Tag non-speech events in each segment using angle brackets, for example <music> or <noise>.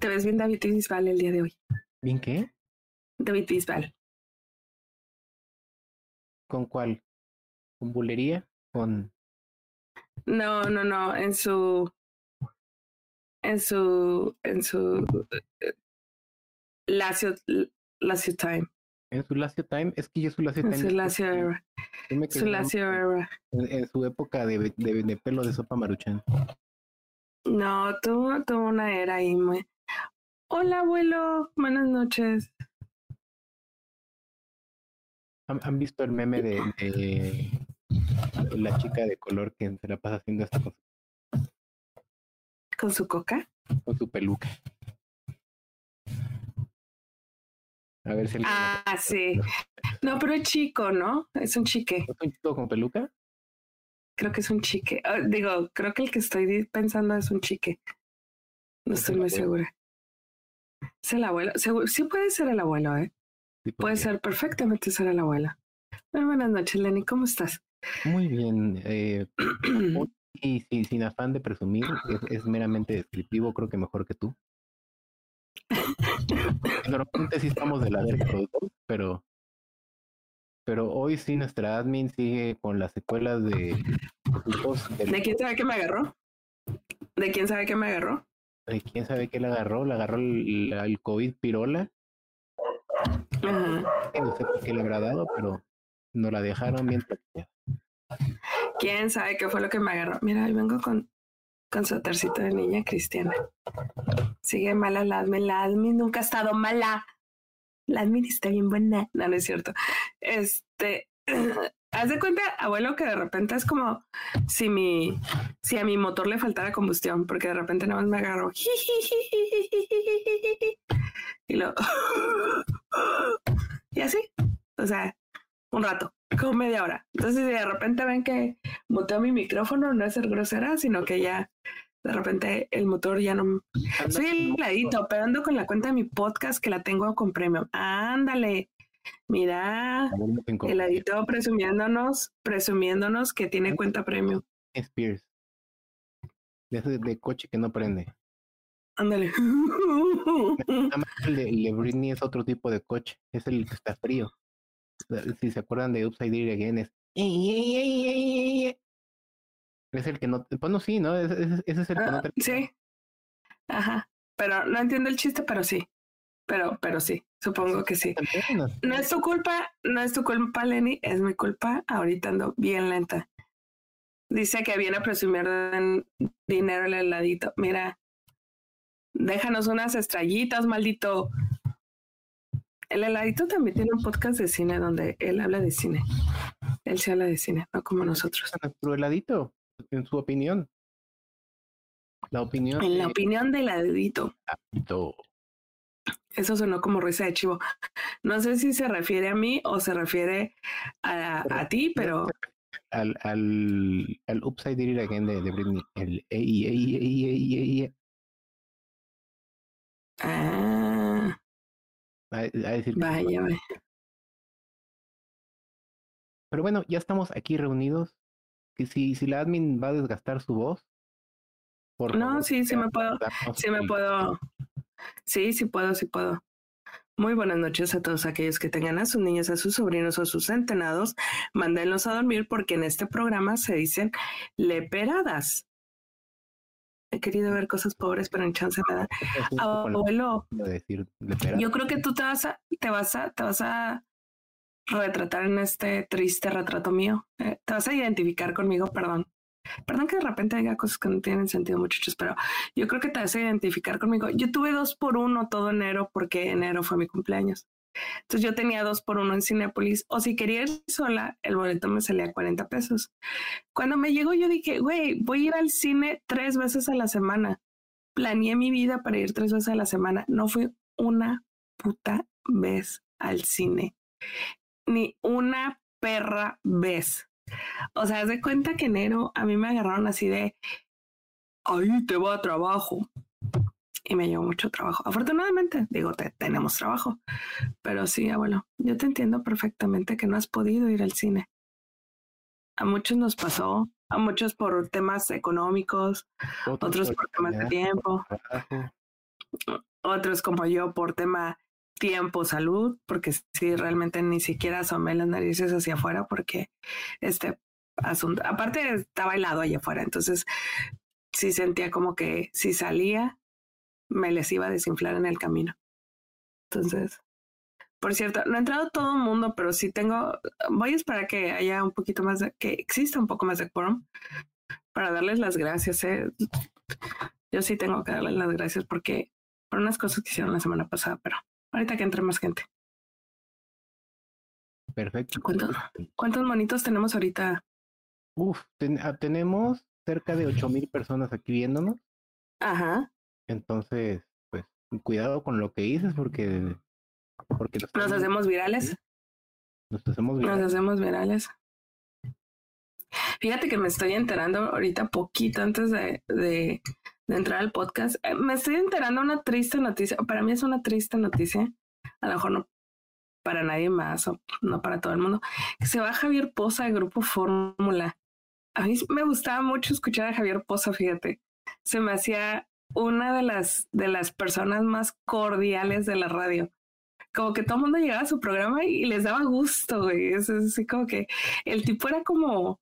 Te ves bien David Bisbal el día de hoy. ¿Bien qué? David Bisbal. ¿Con cuál? ¿Con bulería? ¿Con...? No, no, no, en su... En su... En su... eh, Lacio, Lacio Time. ¿En su Lacio Time? Es que yo su Lacio En Time... su Lacio era. Su Lacio era. en, en su época de, de, de pelo de sopa maruchan. No, tuvo, tuvo una era ahí muy... Hola, abuelo. Buenas noches. ¿Han, han visto el meme de, de la chica de color que se la pasa haciendo esto con, ¿Con su coca? con su peluca? A ver si alguien- Ah, sí. No, pero es chico, ¿no? Es un chique. ¿Es un chico con peluca? Creo que es un chique. Ah, digo, creo que el que estoy pensando es un chique. No Es estoy muy segura. Es el abuelo. Sí puede ser el abuelo, ¿eh? Sí, Puede ser perfectamente ser el abuelo. Muy buenas noches, Lenny. ¿Cómo estás? Muy bien. Eh, <clears throat> y sin afán de presumir, es, es meramente descriptivo, creo que mejor que tú. Normalmente sí estamos de la verga los dos, pero, pero hoy sí nuestra admin sigue con las secuelas de, ¿De quién sabe qué me agarró? ¿De quién sabe qué me agarró? Quién sabe qué le agarró, le agarró el, el COVID pirola, no sé por qué le habrá dado, pero no la dejaron bien. ¿Quién sabe qué fue lo que me agarró? Mira, ahí vengo con, con su tercito de niña cristiana. Sigue mala la admin. La admin nunca ha estado mala. La admin está bien buena. No, no es cierto. Este, <clears throat> haz de cuenta, abuelo, que de repente es como si mi, si a mi motor le faltara combustión, porque de repente nada más me agarro. <laughs> Y lo, <laughs> y así. O sea, un rato, como media hora. Entonces, si de repente ven que muteo mi micrófono, no es ser grosera, sino que ya de repente el motor ya no. Soy el ladito, pero ando con la cuenta de mi podcast que la tengo con premium. Ándale, mira, el ladito presumiéndonos, presumiéndonos que tiene cuenta premium. Spears. De ese de coche que no prende. Ándale. <laughs> El de, el de Britney es otro tipo de coche, es el que está frío. Si se acuerdan de Upside Down Again, es. <laughs> Es el que no. Bueno, sí, ¿no? Ese, ese- ese es el que no Ah, te- sí. Ajá. Pero no entiendo el chiste, pero sí. Pero, pero sí, supongo que sí. No es tu culpa, no es tu culpa, Lenny, es mi culpa. Ahorita ando bien lenta. Dice que viene a presumir dinero el heladito. Mira, déjanos unas estrellitas, maldito. El heladito también tiene un podcast de cine donde él habla de cine. Él se habla de cine, no como nosotros. nuestro heladito, en su opinión. La opinión En la de opinión del heladito. Eso sonó como risa de chivo. No sé si se refiere a mí o se refiere a, a ti, pero al, al, al Upside Down Again de, de Britney. El ey, ey, ey, ey, ey, ey. ah, A, a decir que- vaya, vaya. Pero bueno, ya estamos aquí reunidos. Que si, si la admin va a desgastar su voz. Por No, favor, sí, sí me puedo, sí me puedo. Sí, sí puedo, sí puedo. Muy buenas noches a todos aquellos que tengan a sus niños, a sus sobrinos o a sus centenados. Mándenlos a dormir porque en este programa se dicen leperadas. He querido ver cosas pobres, pero en chance me da. Abuelo. Yo creo que tú te vas a, te vas a, te vas a retratar en este triste retrato mío. Eh, te vas a identificar conmigo, perdón. Perdón que de repente diga cosas que no tienen sentido, muchachos, pero yo creo que te vas a identificar conmigo. Yo tuve dos por uno todo enero porque enero fue mi cumpleaños. Entonces yo tenía dos por uno en Cinépolis o si quería ir sola, el boleto me salía 40 pesos. Cuando me llegó yo dije, güey, voy a ir al cine tres veces a la semana. Planeé mi vida para ir tres veces a la semana. No fui una puta vez al cine. Ni una perra vez. O sea, haz de cuenta que enero a mí me agarraron así de ahí te va trabajo. Y me llevó mucho trabajo. Afortunadamente, digo, te- tenemos trabajo. Pero sí, abuelo, yo te entiendo perfectamente que no has podido ir al cine. A muchos nos pasó, a muchos por temas económicos, otros por temas de tiempo. otros como yo por tema tiempo, salud, porque sí, realmente ni siquiera asomé las narices hacia afuera porque este asunto, aparte estaba helado allá afuera, entonces sí sentía como que si salía me les iba a desinflar en el camino. Entonces, por cierto, no ha entrado todo el mundo, pero sí tengo, voy a esperar que haya un poquito más de, que exista un poco más de quórum para darles las gracias. ¿eh? Yo sí tengo que darles las gracias porque por unas cosas que hicieron la semana pasada, pero ahorita que entre más gente. Perfecto. ¿Cuántos, cuántos monitos tenemos ahorita? Uf, ah, tenemos cerca de ocho mil personas aquí viéndonos. Ajá. Entonces, pues, cuidado con lo que dices porque porque nos hacemos virales. Nos hacemos virales. Nos hacemos virales. Fíjate que me estoy enterando ahorita poquito antes de, de, entrar al podcast. Eh, me estoy enterando una triste noticia. Para mí es una triste noticia. A lo mejor no para nadie más o no para todo el mundo. Se va Javier Poza del grupo Fórmula. A mí me gustaba mucho escuchar a Javier Poza, fíjate. Se me hacía una de las, de las personas más cordiales de la radio como que todo el mundo llegaba a su programa y les daba gusto, güey. Es así como que el tipo era como,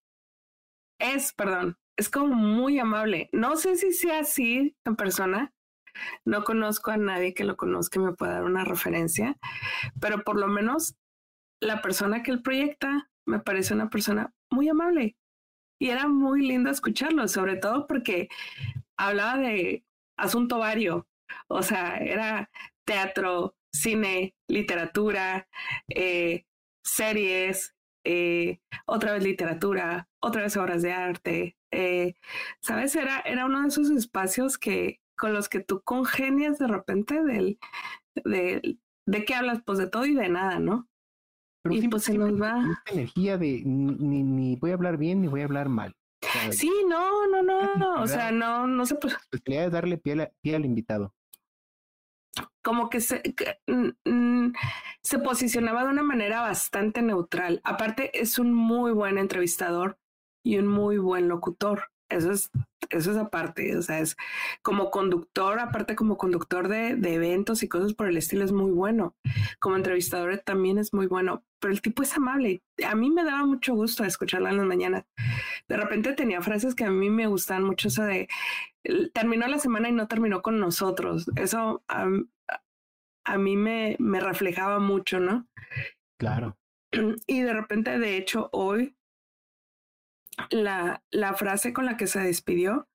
es, perdón, es como muy amable. No sé si sea así en persona. No conozco a nadie que lo conozca y me pueda dar una referencia, pero por lo menos la persona que él proyecta me parece una persona muy amable y era muy lindo escucharlo, sobre todo porque hablaba de asunto vario, o sea, era teatro, cine, literatura, eh, series, eh, otra vez literatura, otra vez obras de arte. Eh, ¿Sabes? Era, era uno de esos espacios que con los que tú congenias de repente del, de, de qué hablas, pues de todo y de nada, ¿no? y pues se nos va. Esta energía de ni, ni, voy a hablar bien ni voy a hablar mal. sí, no, no, no, no. O sea, no, no se puede. La es darle pie, pie al invitado como que se, se posicionaba de una manera bastante neutral. Aparte, es un muy buen entrevistador y un muy buen locutor. Eso es, eso es aparte, o sea, es como conductor, aparte como conductor de, de eventos y cosas por el estilo, es muy bueno. Como entrevistador también es muy bueno, pero el tipo es amable. A mí me daba mucho gusto escucharla en las mañanas. De repente tenía frases que a mí me gustan mucho, eso de terminó la semana y no terminó con nosotros. Eso a, mí me, me reflejaba mucho, ¿no? Claro. <clears throat> Y de repente, de hecho, hoy la, la frase con la que se despidió,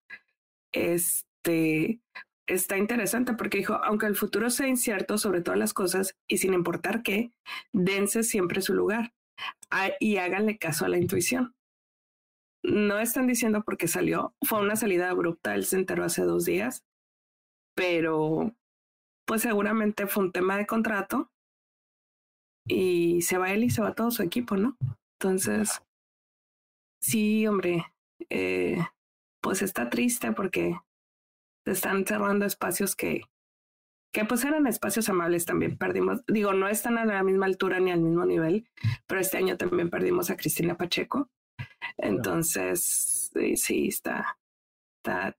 este, está interesante porque dijo, aunque el futuro sea incierto sobre todas las cosas y sin importar qué, dense siempre su lugar y háganle caso a la intuición. No están diciendo por qué salió, fue una salida abrupta, él se enteró hace dos días, pero pues seguramente fue un tema de contrato y se va él y se va todo su equipo, ¿no? Entonces, sí, hombre, eh, pues está triste porque se están cerrando espacios que, que pues eran espacios amables también. Perdimos, digo, no están a la misma altura ni al mismo nivel, pero este año también perdimos a Cristina Pacheco. Entonces, sí, está, está.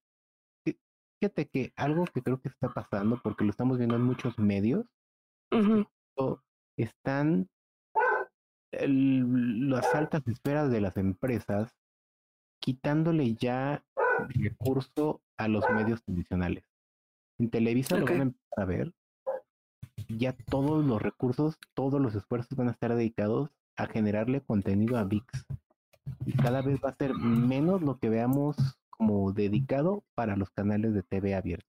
Fíjate que algo que creo que está pasando, porque lo estamos viendo en muchos medios, están las altas esferas de las empresas quitándole ya recurso a los medios tradicionales. En Televisa lo van a empezar a ver. Ya todos los recursos, todos los esfuerzos van a estar dedicados a generarle contenido a VIX. Y cada vez va a ser menos lo que veamos como dedicado para los canales de TV abiertos.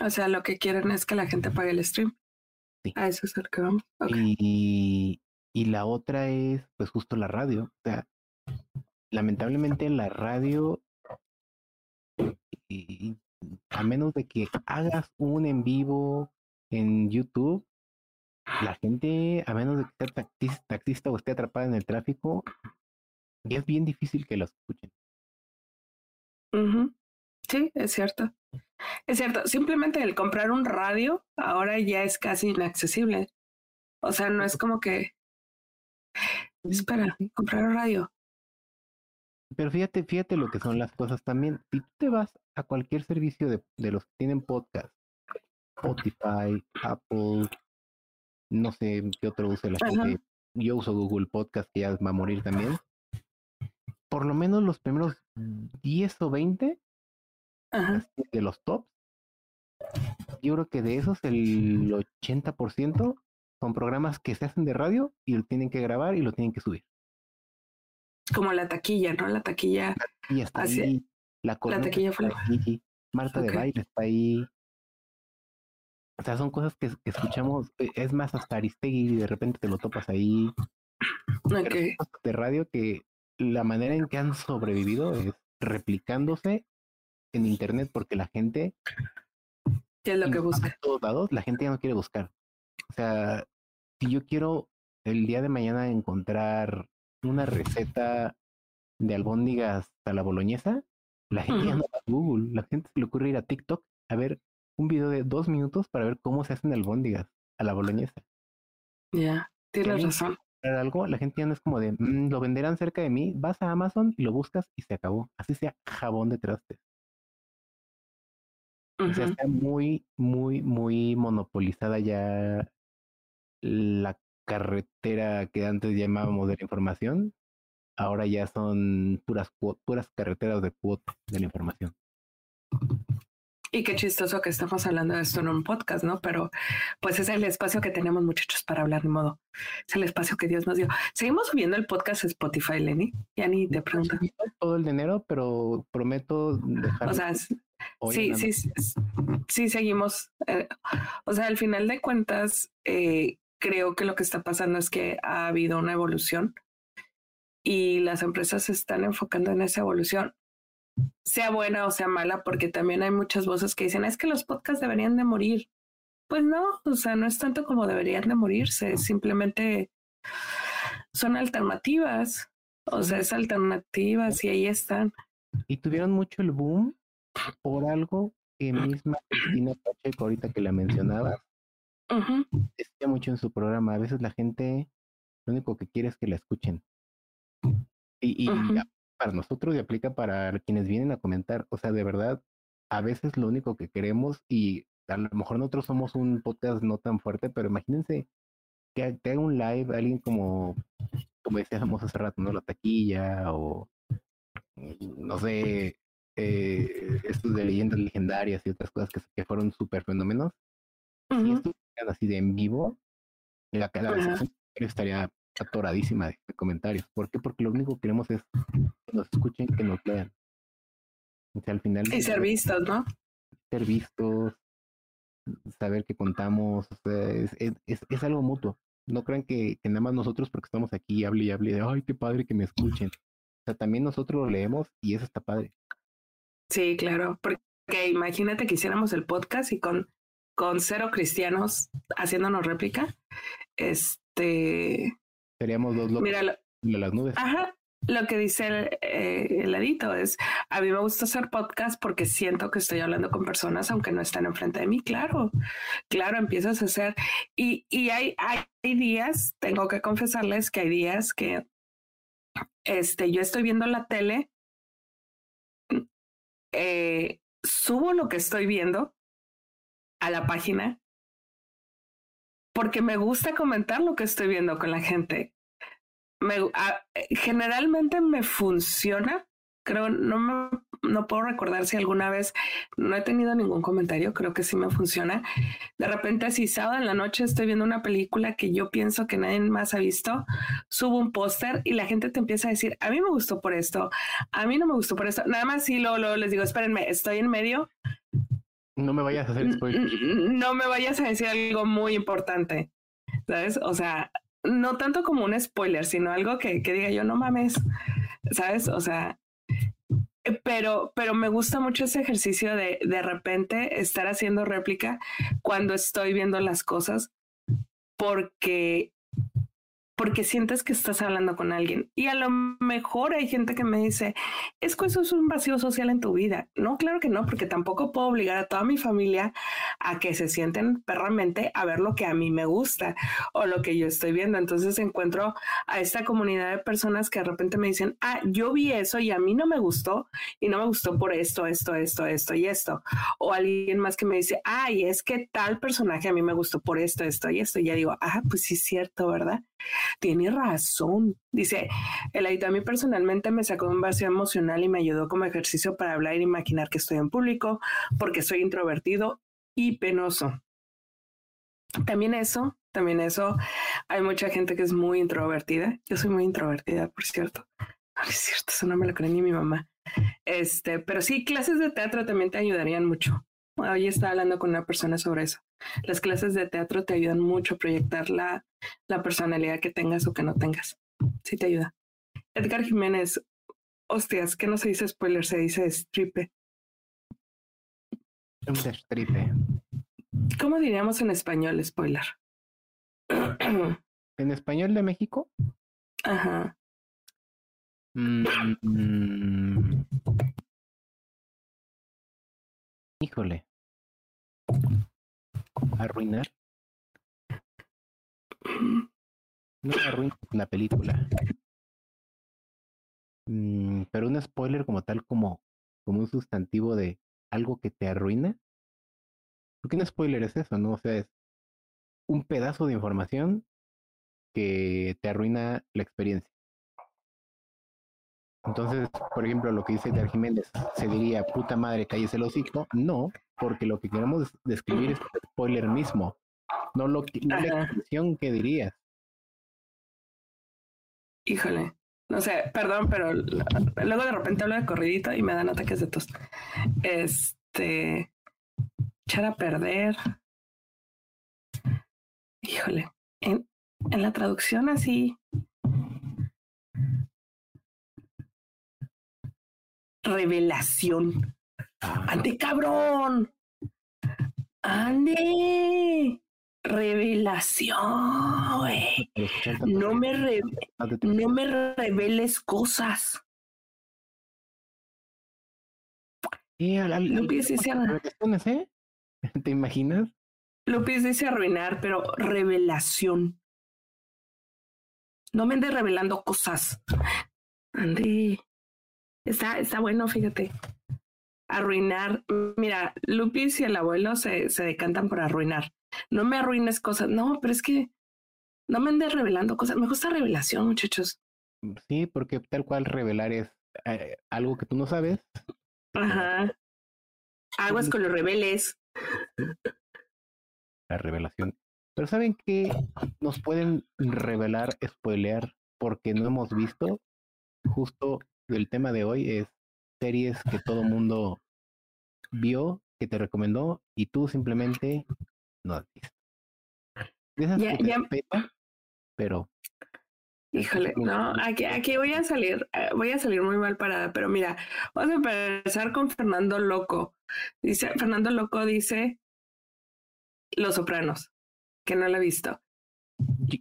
O sea, lo que quieren es que la gente pague el stream. Sí. A eso es el que vamos. Y, y la otra es, pues, justo la radio. O sea, lamentablemente la radio, y, a menos de que hagas un en vivo en YouTube, la gente, a menos de que sea taxista, o esté atrapada en el tráfico, ya es bien difícil que lo escuchen. Sí, es cierto. Es cierto, simplemente el comprar un radio ahora ya es casi inaccesible. O sea, no es como que, espera, comprar radio. Pero fíjate, fíjate lo que son las cosas también. Si tú te vas a cualquier servicio de, de los que tienen podcast Spotify, Apple, no sé qué otro use la gente. Yo uso Google Podcast, que ya va a morir también. Por lo menos los primeros 10 o 20 de los tops, yo creo que de esos el 80% son programas que se hacen de radio y lo tienen que grabar y lo tienen que subir. Como la taquilla, ¿no? La taquilla. Y está ahí. La, taquilla fue. Marta de baile está ahí. O sea, son cosas que, escuchamos, e, es más hasta Aristegui y de repente te lo topas ahí. Okay. De radio que la manera en que han sobrevivido es replicándose en internet porque la gente ¿Qué es lo que busca? todos lados, la gente ya no quiere buscar. O sea, si yo quiero el día de mañana encontrar una receta de albóndigas a la boloñesa, la gente va a Google, la gente se le ocurre ir a TikTok a ver un video de dos minutos para ver cómo se hacen albóndigas a la boloñesa. Ya, tienes razón. Algo, la gente ya no es como de, mm, lo venderán cerca de mí, vas a Amazon y lo buscas y se acabó. Así sea jabón de trastes. O sea, está muy, muy, muy monopolizada ya la carretera que antes llamábamos de la información. Ahora ya son puras, puras carreteras de cuota de la información. Y qué chistoso que estamos hablando de esto en un podcast, ¿no? Pero pues es el espacio que tenemos muchachos para hablar de modo. Es el espacio que Dios nos dio. Seguimos subiendo el podcast a Spotify, Lenny. Ya ni te pregunto. Todo el dinero, pero prometo dejar. O sea, sí, sí, sí, sí, seguimos. Eh, o sea, al final de cuentas, eh, creo que lo que está pasando es que ha habido una evolución y las empresas se están enfocando en esa evolución sea buena o sea mala, porque también hay muchas voces que dicen, es que los podcasts deberían de morir. Pues no, o sea, no es tanto como deberían de morirse, simplemente son alternativas, o sea, es alternativas y ahí están. Y tuvieron mucho el boom por algo que misma Cristina Pacheco, ahorita que la mencionaba, decía mucho en su programa, a veces la gente lo único que quiere es que la escuchen. Y, y para nosotros y aplica para quienes vienen a comentar. O sea, de verdad, a veces lo único que queremos y a lo mejor nosotros somos un podcast no tan fuerte, pero imagínense que, haga un live alguien como, como decíamos hace rato, ¿no? La taquilla o no sé, eh, estos de leyendas legendarias y otras cosas que, que fueron súper fenómenos. Esto así de en vivo, la, la estaría atoradísima de, comentarios. ¿Por qué? Porque lo único que queremos es que nos escuchen, que nos lean. O sea, al final. Y ser vistos, ¿no? Ser vistos, saber que contamos, o sea, es, es, es, algo mutuo. No crean que, que, nada más nosotros, porque estamos aquí, hable y hable de, ay, qué padre que me escuchen. O sea, también nosotros lo leemos y eso está padre. Sí, claro, porque imagínate que hiciéramos el podcast y con, con cero cristianos haciéndonos réplica, este, Seríamos dos locos de las nubes. Ajá. Lo que dice el, eh, es, a mí me gusta hacer podcast porque siento que estoy hablando con personas aunque no están enfrente de mí. Claro, claro, empiezas a hacer. Y, y hay, hay días, tengo que confesarles que hay días que este, yo estoy viendo la tele, eh, subo lo que estoy viendo a la página porque me gusta comentar lo que estoy viendo con la gente. Ah, generalmente me funciona. Creo, no me, no puedo recordar si alguna vez no he tenido ningún comentario, creo que sí me funciona. De repente, si sábado en la noche estoy viendo una película que yo pienso que nadie más ha visto, subo un póster y la gente te empieza a decir, a mí me gustó por esto, a mí no me gustó por esto. Nada más si luego, luego les digo, espérenme, estoy en medio, no me vayas a hacer spoiler. No me vayas a decir algo muy importante, ¿sabes? O sea, no tanto como un spoiler, sino algo que, que diga yo, no mames, ¿sabes? O sea, pero, pero me gusta mucho ese ejercicio de de repente estar haciendo réplica cuando estoy viendo las cosas, porque porque sientes que estás hablando con alguien. Y a lo mejor hay gente que me dice, es que eso es un vacío social en tu vida. No, claro que no, porque tampoco puedo obligar a toda mi familia a que se sienten perramente a ver lo que a mí me gusta o lo que yo estoy viendo. Entonces encuentro a esta comunidad de personas que de repente me dicen, ah, yo vi eso y a mí no me gustó y no me gustó por esto, esto, esto, esto y esto. O alguien más que me dice, ay, es que tal personaje a mí me gustó por esto, esto y esto. Y ya digo, ah, pues sí es cierto, ¿verdad? Tiene razón. Dice, el a mí personalmente me sacó un vacío emocional y me ayudó como ejercicio para hablar y imaginar que estoy en público porque soy introvertido y penoso. También eso, también eso, hay mucha gente que es muy introvertida. Yo soy muy introvertida, por cierto. No es cierto, eso no me lo cree ni mi mamá. Este, pero sí, clases de teatro también te ayudarían mucho. Hoy estaba hablando con una persona sobre eso. Las clases de teatro te ayudan mucho a proyectar la, la personalidad que tengas o que no tengas. Sí te ayuda. Edgar Jiménez, hostias, que no se dice spoiler, se dice stripe. Un stripe. ¿Cómo diríamos en español spoiler? ¿En español de México? Ajá. Mm, híjole. Arruinar. No arruinar la película. Mm, pero un spoiler como tal, como, como un sustantivo de algo que te arruina. Porque un spoiler es eso, ¿no? O sea, es un pedazo de información que te arruina la experiencia. Entonces, por ejemplo, lo que dice Dar Jiménez, ¿se diría puta madre, cállese el hocico? No, porque lo que queremos describir es el spoiler mismo, no, lo que, no la expresión que dirías. Híjole, no sé, perdón, pero luego de repente hablo de corridito y me dan ataques de tos. Este, echar a perder. Híjole, en, en la traducción así. Revelación. ¡Ande, cabrón! ¡Ande! Revelación, güey. No me, no me reveles cosas. Dice ¿eh? <laughs> ¿Te imaginas? Lupis dice arruinar, pero revelación. No me andes revelando cosas. Andy. Está, está bueno, fíjate. Arruinar. Mira, Lupis y el abuelo se, se decantan por arruinar. No me arruines cosas. No, pero es que no me andes revelando cosas. Me gusta revelación, muchachos. Sí, porque tal cual revelar es eh, algo que tú no sabes Ajá. Aguas con los rebeles. La revelación. Pero ¿saben qué nos pueden revelar, spoilear, porque no hemos visto? Justo el tema de hoy es series que todo mundo vio, que te recomendó, y tú simplemente no has visto. pero Híjole, no, aquí, aquí voy a salir, eh, voy a salir muy mal parada, pero mira, vamos a empezar con Fernando Loco. Dice, Fernando Loco dice Los Sopranos, que no lo he visto.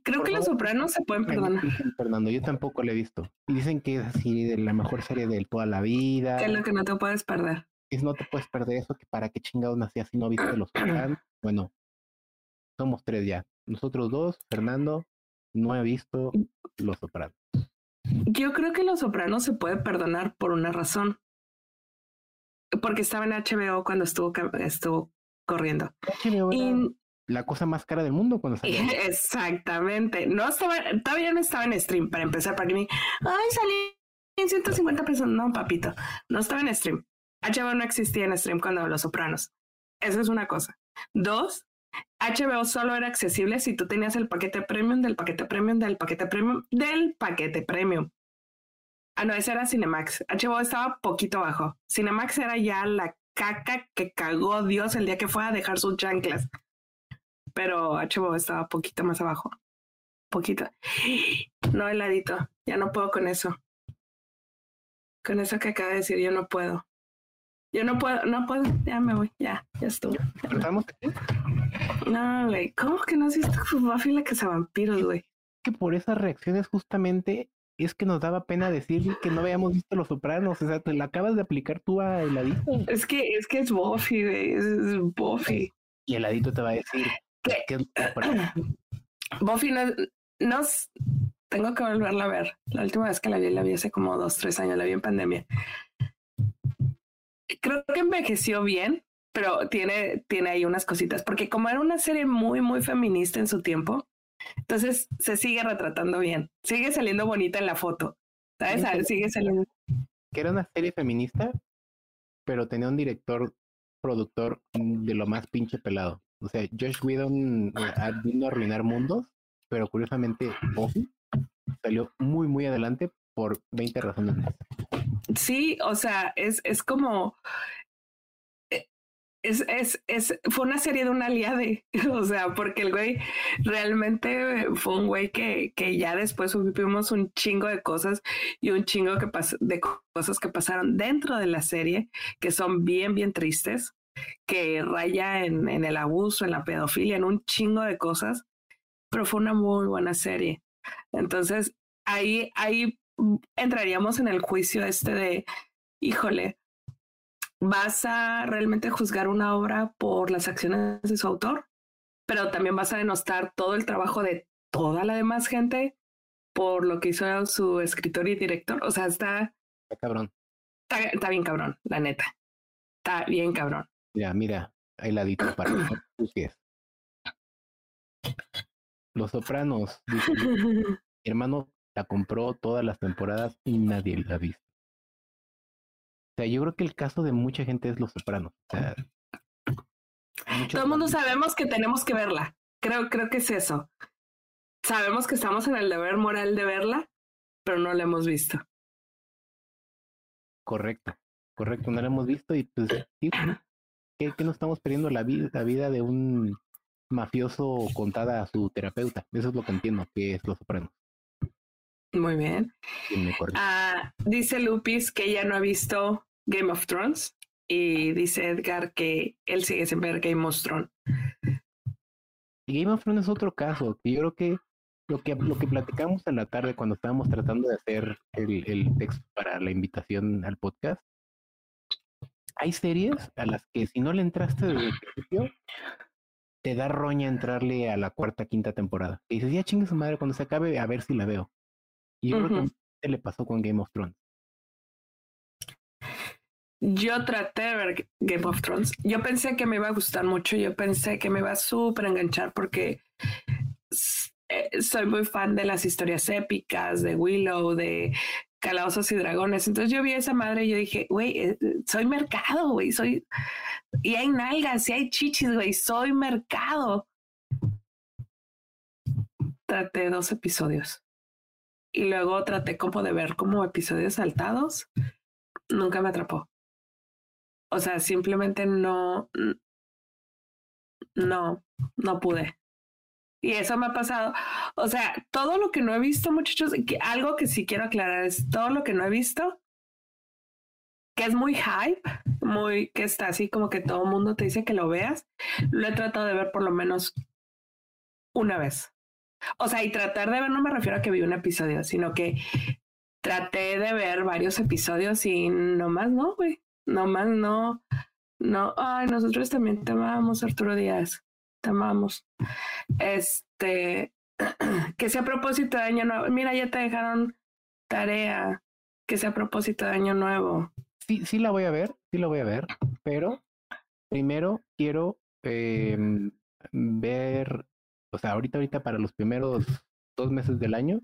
Creo que Los Sopranos se pueden perdonar. Fernando, yo tampoco lo he visto. Y dicen que es así de la mejor serie de toda la vida. Que es lo que no te puedes perder. Es no te puedes perder eso, que para qué chingados nacías si no viste Los Sopranos. Bueno, somos tres ya. Nosotros dos, Fernando, no he visto Los Sopranos. Yo creo que Los Sopranos se puede perdonar por una razón. Porque estaba en HBO cuando estuvo, estuvo corriendo. y, la cosa más cara del mundo cuando salió. <laughs> Exactamente. No estaba, todavía no estaba en stream para empezar, para me, ay, salí en 150 pesos. No, papito, no estaba en stream. HBO no existía en stream cuando Los Sopranos. Esa es una cosa. Dos, HBO solo era accesible si tú tenías el paquete premium del paquete premium del paquete premium del paquete premium. Ah, no, ese era Cinemax. HBO estaba poquito bajo. Cinemax era ya la caca que cagó Dios el día que fue a dejar sus chanclas. Pero HBO estaba poquito más abajo. Poquito. No, heladito. Ya no puedo con eso. Con eso que acaba de decir, yo no puedo. Yo no puedo, no puedo, ya me voy, ya, ya estuvo. ¿Estamos? No, güey, ¿cómo que no has visto Buffy la vampiros, güey? que por esas reacciones justamente es que nos daba pena decir que no habíamos visto Los Sopranos. O sea, te la acabas de aplicar tú a Heladito. Es que es que es Buffy, es, es Buffy. Y Heladito te va a decir que es <clears throat> Buffy no, no tengo que volverla a ver. La última vez que la vi, la vi hace como dos, tres años, la vi en pandemia. Creo que envejeció bien, pero tiene, tiene ahí unas cositas, porque como era una serie muy, muy feminista en su tiempo, entonces se sigue retratando bien, sigue saliendo bonita en la foto, ¿sabes? Sigue saliendo. Que era una serie feminista, pero tenía un director, productor de lo más pinche pelado. O sea, Josh Whedon eh, vino a arruinar mundos, pero curiosamente Buffy salió muy, muy adelante por 20 razones Sí, o sea, es, es como es, es, es, fue una serie de un aliade, <laughs> o sea, porque el güey realmente fue un güey que, que ya después supimos un chingo de cosas y un chingo que de cosas que pasaron dentro de la serie que son bien, bien tristes, que raya en, en el abuso, en la pedofilia, en un chingo de cosas, pero fue una muy buena serie. Entonces, ahí, ahí entraríamos en el juicio este de, híjole, vas a realmente juzgar una obra por las acciones de su autor, pero también vas a denostar todo el trabajo de toda la demás gente por lo que hizo su escritor y director. O sea, está... Está cabrón. Está, bien cabrón, la neta. Está bien cabrón. Mira, mira, ahí ladito para que Los Sopranos, mi <laughs> hermano la compró todas las temporadas y nadie la ha visto. O sea, yo creo que el caso de mucha gente es Los Sopranos. O sea, todo el mundo sabemos que tenemos que verla. Creo, creo que es eso. Sabemos que estamos en el deber moral de verla, pero no la hemos visto. Correcto, correcto, no la hemos visto y pues, ¿qué, qué nos estamos perdiendo la vida, la vida de un mafioso contada a su terapeuta? Eso es lo que entiendo que es Los Sopranos. Muy bien. Ah, dice Lupis que ella no ha visto Game of Thrones y dice Edgar que él sigue sin ver Game of Thrones. Game of Thrones es otro caso, yo creo que lo que, lo que platicamos en la tarde cuando estábamos tratando de hacer el, el texto para la invitación al podcast, hay series a las que si no le entraste desde el principio, te da roña entrarle a la cuarta, quinta temporada. Y dices, ya chingue su madre cuando se acabe, a ver si la veo. Y yo creo que le pasó con Game of Thrones. Yo traté de ver Game of Thrones. Yo pensé que me iba a gustar mucho. Yo pensé que me iba a súper enganchar porque eh, soy muy fan de las historias épicas, de Willow, de Calabozos y Dragones. Entonces yo vi a esa madre y yo dije, güey, eh, soy mercado, güey, soy... Y hay nalgas, y hay chichis, güey, soy mercado. Traté dos episodios y luego traté como de ver como episodios saltados, nunca me atrapó. O sea, simplemente no, no, no pude. Y eso me ha pasado. O sea, todo lo que no he visto, muchachos, algo que sí quiero aclarar es todo lo que no he visto, que es muy hype, muy que está así como que todo el mundo te dice que lo veas, lo he tratado de ver por lo menos una vez. O sea, y tratar de ver no me refiero a que vi un episodio, sino que traté de ver varios episodios y nomás no, güey. Nomás no. No, ay, nosotros también te amamos, Arturo Díaz. Te amamos. Este, <clears throat> que sea a propósito de año nuevo. Mira, ya te dejaron tarea. Que sea a propósito de año nuevo. Sí, sí la voy a ver, sí la voy a ver, pero primero quiero eh, ver o sea, ahorita, ahorita para los primeros dos meses del año,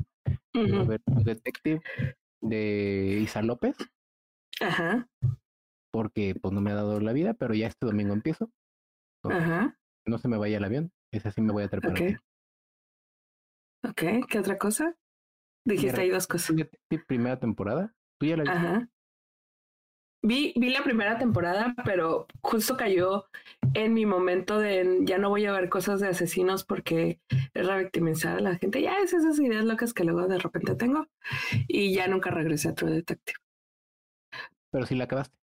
Detective de Isa López. Ajá. Porque pues no me ha dado la vida, pero ya este domingo empiezo. Ajá. No se me vaya el avión, ese sí me voy a trepar. Ok. Ok, ¿qué otra cosa? Dijiste ahí dos cosas. Primera temporada. ¿Tú ya la viste? Ajá. Vi, vi la primera temporada, pero justo cayó en mi momento de ya no voy a ver cosas de asesinos porque es revictimizar a la gente. Ya es esas ideas locas que luego de repente tengo y ya nunca regresé a True Detective. Pero sí la acabaste.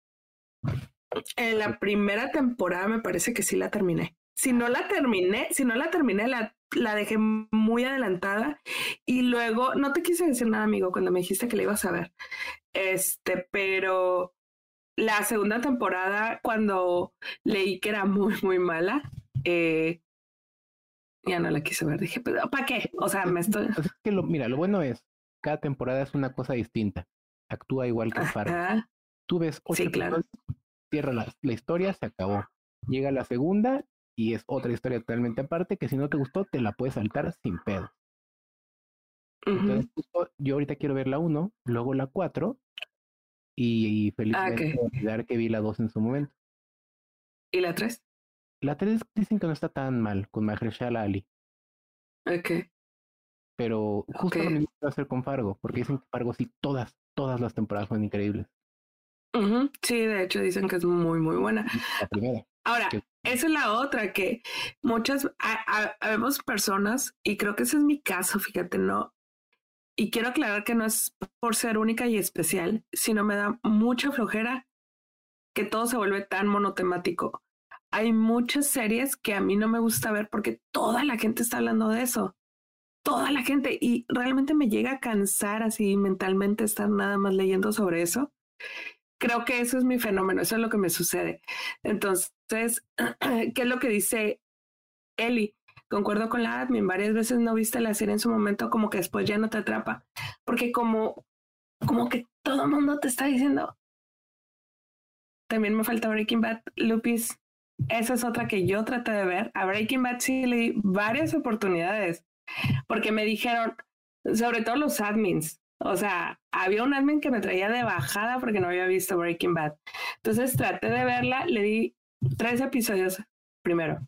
En la primera temporada me parece que sí la terminé. Si no la terminé, si no la terminé, la la dejé muy adelantada y luego no te quise decir nada, amigo, cuando me dijiste que la ibas a ver. Este, pero la segunda temporada, cuando leí que era muy, muy mala, eh, ya no la quise ver. Dije, pero ¿para qué? O sea, me estoy. Es que lo, mira, lo bueno es, cada temporada es una cosa distinta. Actúa igual que Fargo. Tú ves ocho sí, claro. cierra la, la historia, se acabó. Llega la segunda y es otra historia totalmente aparte que si no te gustó te la puedes saltar sin pedo. Entonces, yo ahorita quiero ver la 1, luego la 4 y, y felizmente ah, olvidar que vi la 2 en su momento. ¿Y la 3? La 3 dicen que no está tan mal con Mahershala Ali. Ok. Pero justo lo mismo va a hacer con Fargo, porque dicen que Fargo sí, todas, todas las temporadas son increíbles. Sí, de hecho dicen que es muy, muy buena. La primera. Ahora, esa es la otra, que muchas, habemos personas, y creo que ese es mi caso, fíjate, no, y quiero aclarar que no es por ser única y especial, sino me da mucha flojera que todo se vuelve tan monotemático. Hay muchas series que a mí no me gusta ver porque toda la gente está hablando de eso. Toda la gente. Y realmente me llega a cansar así mentalmente estar nada más leyendo sobre eso creo que eso es mi fenómeno, eso es lo que me sucede. Entonces, <clears throat> ¿qué es lo que dice Eli? Concuerdo con la admin, varias veces no viste la serie en su momento, como que después ya no te atrapa, porque como, como que todo el mundo te está diciendo. También me falta Breaking Bad, Lupis. Esa es otra que yo traté de ver. A Breaking Bad sí le di varias oportunidades, porque me dijeron, sobre todo los admins, o sea, había un admin que me traía de bajada porque no había visto Breaking Bad. Entonces traté de verla, le di tres episodios primero.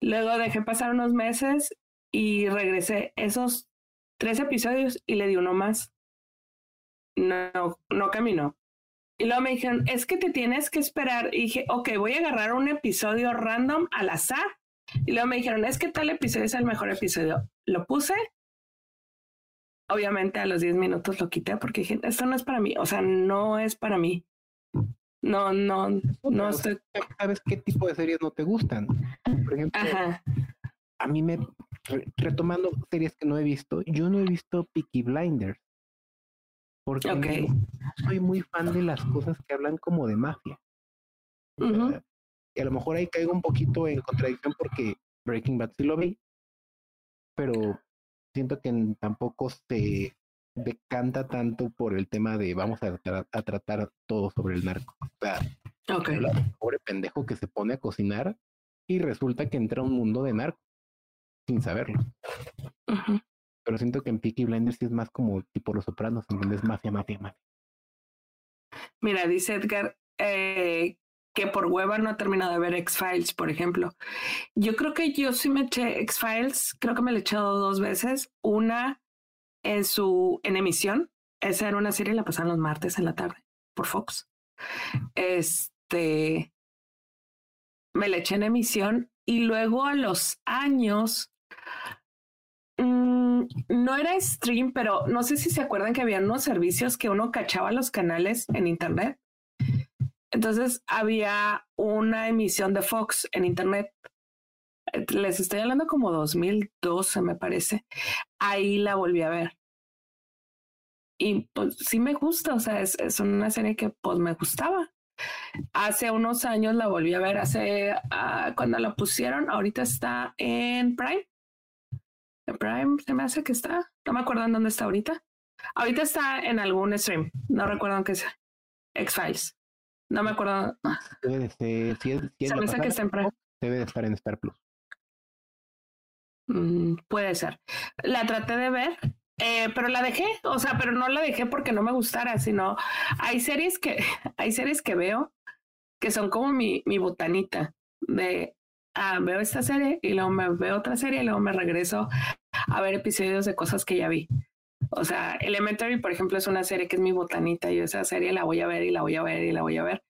Luego dejé pasar unos meses y regresé esos tres episodios y le di uno más. No, no caminó. Y luego me dijeron, es que te tienes que esperar. Y dije, ok, voy a agarrar un episodio random al azar. Y luego me dijeron, es que tal episodio es el mejor episodio. Lo puse obviamente a los 10 minutos lo quité porque dije, esto no es para mí, o sea, no es para mí. No, no, no estoy... ¿Sabes qué tipo de series no te gustan? Por ejemplo, a mí me, retomando series que no he visto, yo no he visto Peaky Blinders. Porque okay. soy muy fan de las cosas que hablan como de mafia. y a lo mejor ahí caigo un poquito en contradicción porque Breaking Bad sí lo vi, pero siento que tampoco se decanta tanto por el tema de vamos a, a tratar todo sobre el narco. O sea, okay. pobre pendejo que se pone a cocinar y resulta que entra a un mundo de narco sin saberlo. Pero siento que en Peaky Blinders sí es más como tipo Los Sopranos, ¿entiendes? Mafia, mafia, mafia. Mira, dice Edgar, eh, que por hueva no he terminado de ver X-Files, por ejemplo. Yo creo que yo sí me eché X-Files, creo que me lo he echado dos veces. Una en su en emisión. Esa era una serie, la pasaban los martes en la tarde por Fox. Este me la eché en emisión y luego a los años mmm, no era stream, pero no sé si se acuerdan que había unos servicios que uno cachaba los canales en internet entonces había una emisión de Fox en Internet. Les estoy hablando como 2012, me parece. Ahí la volví a ver. Y pues sí me gusta, o sea, es, es una serie que pues me gustaba. Hace unos años la volví a ver, hace uh, cuando la pusieron, ahorita está en Prime. En Prime se me hace que está, no me acuerdo en dónde está ahorita. Ahorita está en algún stream, no recuerdo en qué sea. X-Files. No me acuerdo. Debe de ser, si es, si es que está en Debe de estar en Star Plus. Mm, puede ser. La traté de ver, eh, pero la dejé, o sea, pero no la dejé porque no me gustara, sino hay series que, <laughs> hay series que veo que son como mi, mi botanita de, ah, veo esta serie y luego me veo otra serie y luego me regreso a ver episodios de cosas que ya vi. O sea, Elementary, por ejemplo, es una serie que es mi botanita. Yo esa serie la voy a ver y la voy a ver y la voy a ver.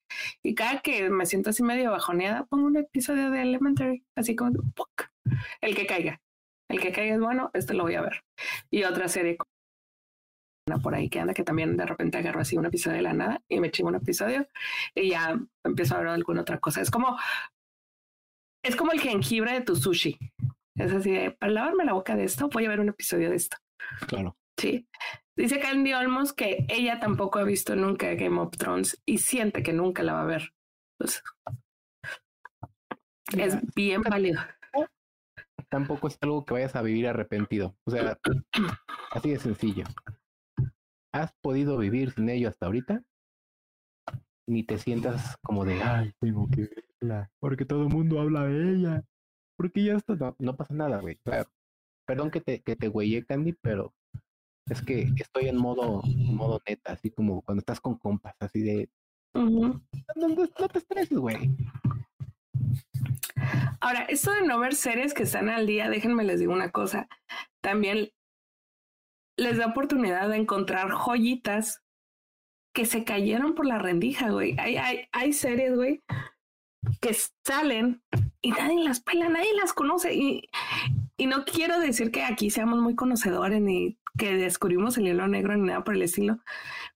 Y cada que me siento así medio bajoneada, pongo un episodio de Elementary, así como el que caiga. El que caiga es bueno, este lo voy a ver. Y otra serie por ahí que anda que también de repente agarro así un episodio de la nada y me chingo un episodio y ya empiezo a ver alguna otra cosa. Es como es como el jengibre de tu sushi. Es así de, para lavarme la boca de esto, voy a ver un episodio de esto. Claro. Sí. Dice Candy Olmos que ella tampoco ha visto nunca Game of Thrones y siente que nunca la va a ver. Pues, es bien válido. Tampoco es algo que vayas a vivir arrepentido. O sea, así de sencillo. ¿Has podido vivir sin ello hasta ahorita? Ni te sientas como de, ay, tengo que verla, porque todo el mundo habla de ella. Porque ya está, no, no pasa nada, güey. perdón que te, que te güeyé, Candy, pero es que estoy en modo, modo neta, así como cuando estás con compas, así de, no, te estreses, güey. Ahora, esto de no ver series que están al día, déjenme les digo una cosa, también les da oportunidad de encontrar joyitas que se cayeron por la rendija, güey. Hay, hay, hay series, güey, que salen y nadie las pela, nadie las conoce. Y, y no quiero decir que aquí seamos muy conocedores ni que descubrimos el hilo negro ni nada por el estilo,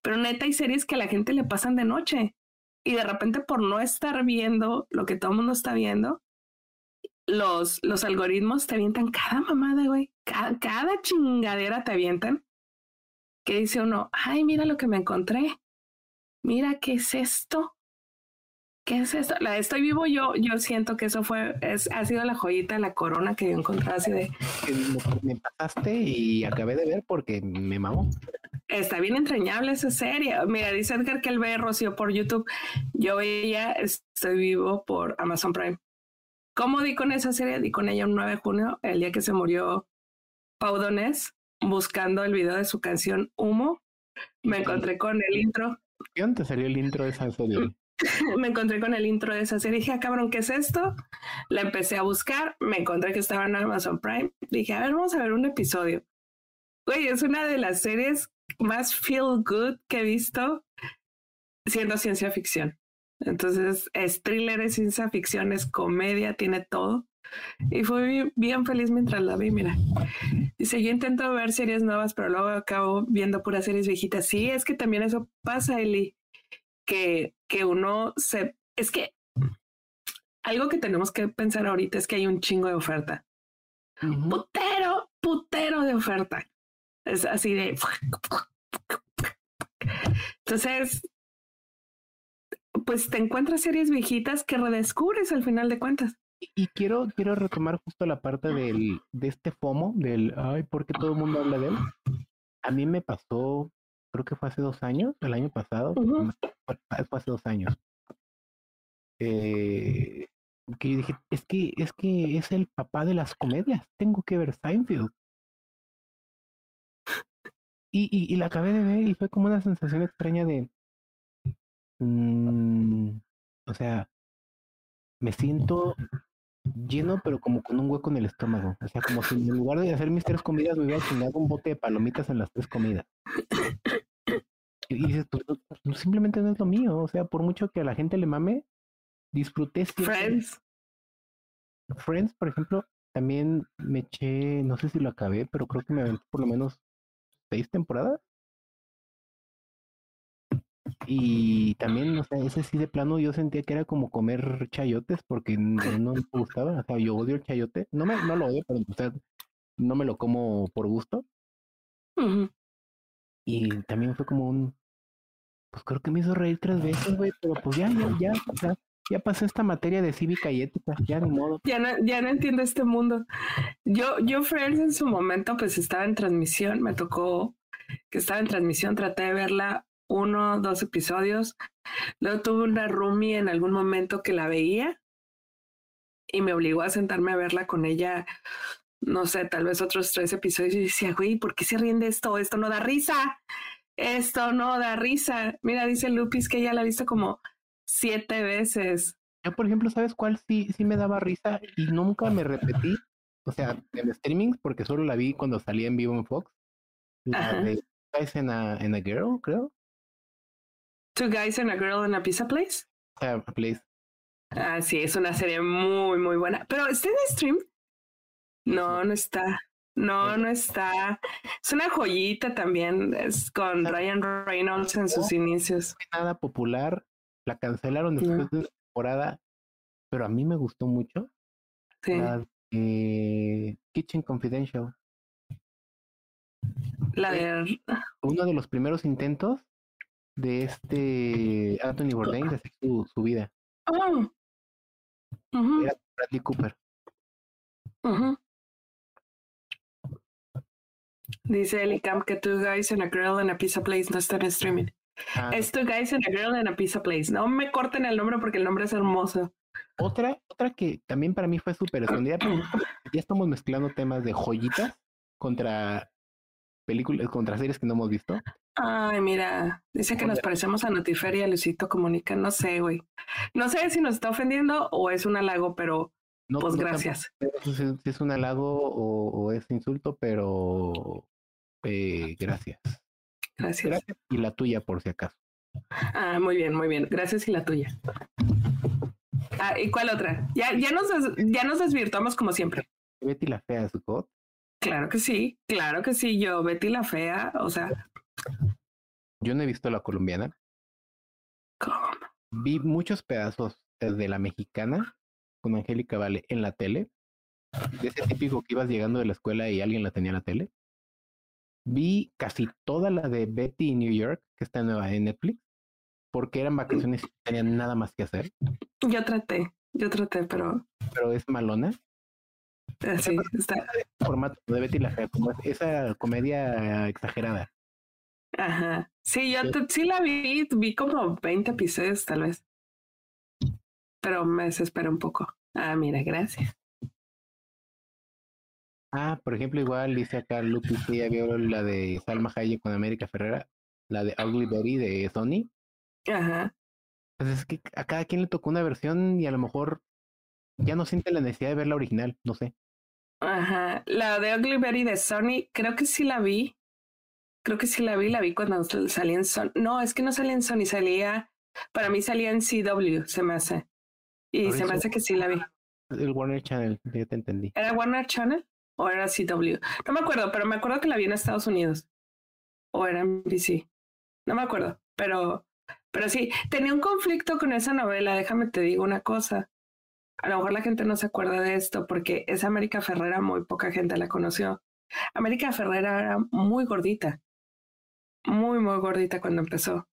pero neta hay series que a la gente le pasan de noche y de repente por no estar viendo lo que todo el mundo está viendo, los, los algoritmos te avientan cada mamada, güey, cada, cada chingadera te avientan, que dice uno, ay, mira lo que me encontré, mira qué es esto, ¿Qué es esto? La de Estoy Vivo, yo, yo siento que eso fue, es, ha sido la joyita la corona que yo encontré así de... Me pasaste y acabé de ver porque me mamó. Está bien entrañable esa serie. Mira, dice Edgar que él ve Rocío por YouTube. Yo veía Estoy Vivo por Amazon Prime. ¿Cómo di con esa serie? Di con ella un 9 de junio, el día que se murió Pau Donés, buscando el video de su canción Humo. Me encontré con el intro. ¿Qué dónde salió el intro de esa serie? <laughs> me encontré con el intro de esa serie. Dije, ah, cabrón, ¿qué es esto? La empecé a buscar, me encontré que estaba en Amazon Prime. Dije, a ver, vamos a ver un episodio. Güey, es una de las series más feel good que he visto siendo ciencia ficción. Entonces, es thriller, es ciencia ficción, es comedia, tiene todo. Y fui bien feliz mientras la vi, mira. Dice, yo intento ver series nuevas, pero luego acabo viendo puras series viejitas. Sí, es que también eso pasa, Eli que, que uno se... Es que algo que tenemos que pensar ahorita es que hay un chingo de oferta. Putero, putero de oferta. Es así de... <laughs> Entonces, pues te encuentras series viejitas que redescubres al final de cuentas. Y quiero, quiero retomar justo la parte del, de este FOMO, del, ay, ¿por qué todo el mundo habla de él? A mí me pasó creo que fue hace dos años, el año pasado, fue hace dos años. Eh, que yo dije, es que, es que es el papá de las comedias, tengo que ver Seinfeld. Y, y, y la acabé de ver y fue como una sensación extraña de, mm, o sea, me siento lleno, pero como con un hueco en el estómago. O sea, como si en lugar de hacer mis tres comidas me hubiera chingado un bote de palomitas en las tres comidas. Y dices, pues, simplemente no es lo mío. O sea, por mucho que a la gente le mame, disfruté. Friends. Friends, por ejemplo, también me eché, no sé si lo acabé, pero creo que me aventé por lo menos seis temporadas. Y también, o sea, ese sí de plano yo sentía que era como comer chayotes porque no, me gustaba. O sea, yo odio el chayote. No, me, no lo odio, pero o sea, no me lo como por gusto. Y también fue como un, pues creo que me hizo reír tres veces, güey, pero pues ya, ya, ya, ya, ya pasó esta materia de cívica y ética, ya ni modo. Ya no, ya no entiendo este mundo. Yo, yo Friends en su momento, pues estaba en transmisión, me tocó que estaba en transmisión, traté de verla uno, dos episodios. Luego tuve una roomie en algún momento que la veía y me obligó a sentarme a verla con ella no sé, tal vez otros tres episodios y decía, güey, ¿por qué se ríen de esto? Esto no da risa. Esto no da risa. Mira, dice Lupis que ella la ha visto como siete veces. Yo, por ejemplo, ¿sabes cuál sí, sí me daba risa y nunca me repetí? O sea, en streaming, porque solo la vi cuando salía en vivo en Fox. La de Guys and a, a Girl, creo. Two Guys and a Girl in a Pizza Place. a place. Ah, sí, es una serie muy, muy buena. Pero está en stream. No, no está. No, no está. Es una joyita también. Es con Ryan Reynolds en sus inicios. Nada popular. La cancelaron después de la temporada, pero a mí me gustó mucho. Sí. Eh, Kitchen Confidential. La de. Uno de los primeros intentos de este Anthony Bourdain de hacer su, su vida. Oh. Ujú, Era Bradley Cooper. Dice Ellie Camp que Two Guys and a Girl in a Pizza Place no está en streaming. Ah, Es Two Guys and a Girl in a Pizza Place. No me corten el nombre porque el nombre es hermoso. Otra, otra que también para mí fue súper escondida, pero ya estamos mezclando temas de joyitas contra películas, contra series que no hemos visto. Ay, mira, dice que nos parecemos a Notiferia, Lucito Comunica. No sé, güey. No sé si nos está ofendiendo o es un halago, pero No, pues no gracias. si es un halago o, o es insulto, pero eh, gracias. Gracias. Gracias y la tuya por si acaso. Ah, muy bien, muy bien. Gracias y la tuya. Ah, ¿y cuál otra? Ya, ya, nos, ya nos desvirtuamos como siempre. Betty la fea Scott. Claro que sí, claro que sí. Yo, Betty la Fea, o sea, Yo no he visto la colombiana. ¿cómo? Vi muchos pedazos de la mexicana con Angélica Vale en la tele. De ese típico que ibas llegando de la escuela y alguien la tenía en la tele. Vi casi toda la de Betty en New York, que está nueva en Netflix, porque eran vacaciones y no tenían nada más que hacer. yo traté, yo traté, pero Pero es malona. así está. Formato de Betty la Fea, como esa comedia exagerada. Ajá. Sí, yo Sí. te- sí la vi, vi como 20 episodios tal vez. Pero me desespera un poco. Ah, mira, gracias. Ah, por ejemplo, igual dice acá Lupi que ya vio la de Salma Hayek con América Ferrera, la de Ugly Betty de Sony. Ajá. Pues es que a cada quien le tocó una versión y a lo mejor ya no siente la necesidad de ver la original, no sé. Ajá. La de Ugly Betty de Sony, creo que sí la vi. Creo que sí la vi, la vi cuando salía en Sony. No, es que no salía en Sony, salía, para mí salía en CW, se me hace. Y se me hace que sí la vi. El Warner Channel, ya te entendí. ¿Era Warner Channel o era CW? No me acuerdo, pero me acuerdo que la vi en Estados Unidos. O era NBC. No me acuerdo, pero, pero sí, tenía un conflicto con esa novela. Déjame te digo una cosa. A lo mejor la gente no se acuerda de esto porque esa América Ferrera muy poca gente la conoció. América Ferrera era muy gordita, muy, muy gordita cuando empezó.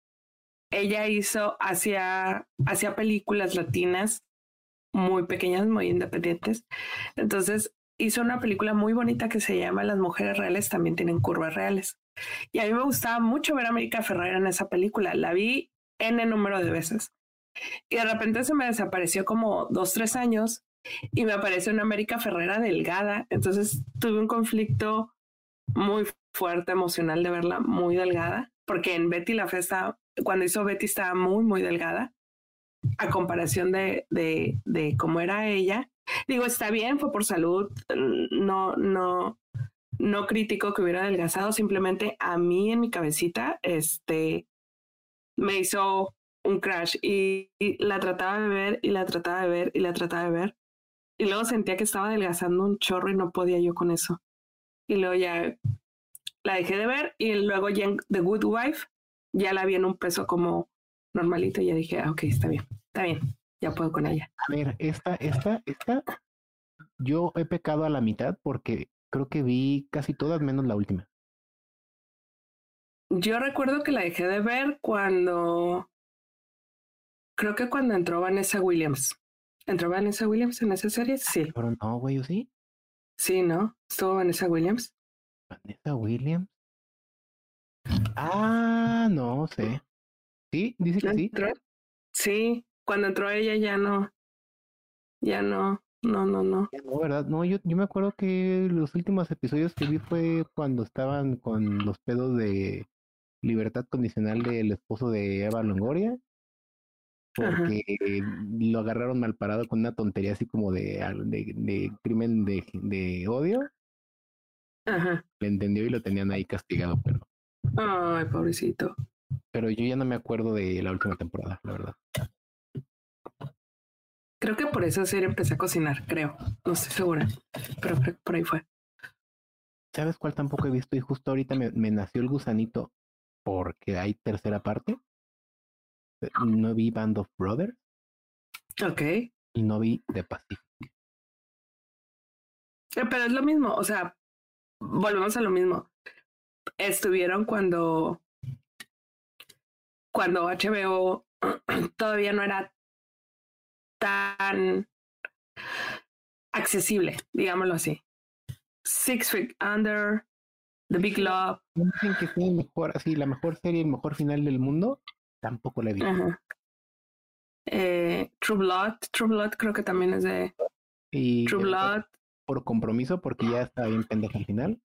Ella hizo, hacía, hacía películas latinas muy pequeñas, muy independientes. Entonces hizo una película muy bonita que se llama Las mujeres reales también tienen curvas reales. Y a mí me gustaba mucho ver a América Ferrera en esa película. La vi N número de veces. Y de repente se me desapareció como dos, tres años y me apareció una América Ferrera delgada. Entonces tuve un conflicto muy fuerte emocional de verla muy delgada, porque en Betty la Festa, cuando hizo Betty estaba muy, muy delgada a comparación de, de, de cómo era ella. Digo, está bien, fue por salud, no, no, no critico que hubiera adelgazado, simplemente a mí en mi cabecita, este, me hizo un crash y, y la trataba de ver y la trataba de ver y la trataba de ver. Y luego sentía que estaba adelgazando un chorro y no podía yo con eso. Y luego ya la dejé de ver y luego ya en The Good Wife ya la vi en un peso como normalito y ya dije, ah, ok, está bien, está bien, ya puedo con ella. A ver, esta, esta, esta, yo he pecado a la mitad porque creo que vi casi todas menos la última. Yo recuerdo que la dejé de ver cuando, creo que cuando entró Vanessa Williams. ¿Entró Vanessa Williams en esa serie? Sí, Pero no, güey, ¿o sí? Sí, ¿no? Estuvo Vanessa Williams. Vanessa Williams. Ah, no sé. Sí, dice que sí. ¿Entró? Sí, cuando entró ella ya no, ya no, no, no, no. No, ¿verdad? No, yo, yo me acuerdo que los últimos episodios que vi fue cuando estaban con los pedos de libertad condicional del esposo de Eva Longoria. Ajá. Porque lo agarraron mal parado con una tontería así como de, al- de, de crimen de, de odio. Ajá. Le entendió y lo tenían ahí castigado, pero, Ay, pobrecito. pero yo ya no me acuerdo de la última temporada, la verdad. Creo que por esa serie empecé a cocinar, creo. No estoy segura, pero creo que por ahí fue. ¿Sabes cuál tampoco he visto? Y justo ahorita me, me nació el gusanito porque hay tercera parte. No vi Band of Brothers Ok. y no vi The Pacific. Eh, pero es lo mismo, o sea, volvemos a lo mismo. Estuvieron cuando cuando HBO <clears throat> todavía no era tan accesible, digámoslo así. Six Feet Under, The Big Love. Dicen que fue mejor, así, la mejor serie, el mejor final del mundo. Tampoco la he visto. Eh, True Blood, True Blood creo que también es de y True Blood. Por compromiso, porque ya está bien pendeja al final.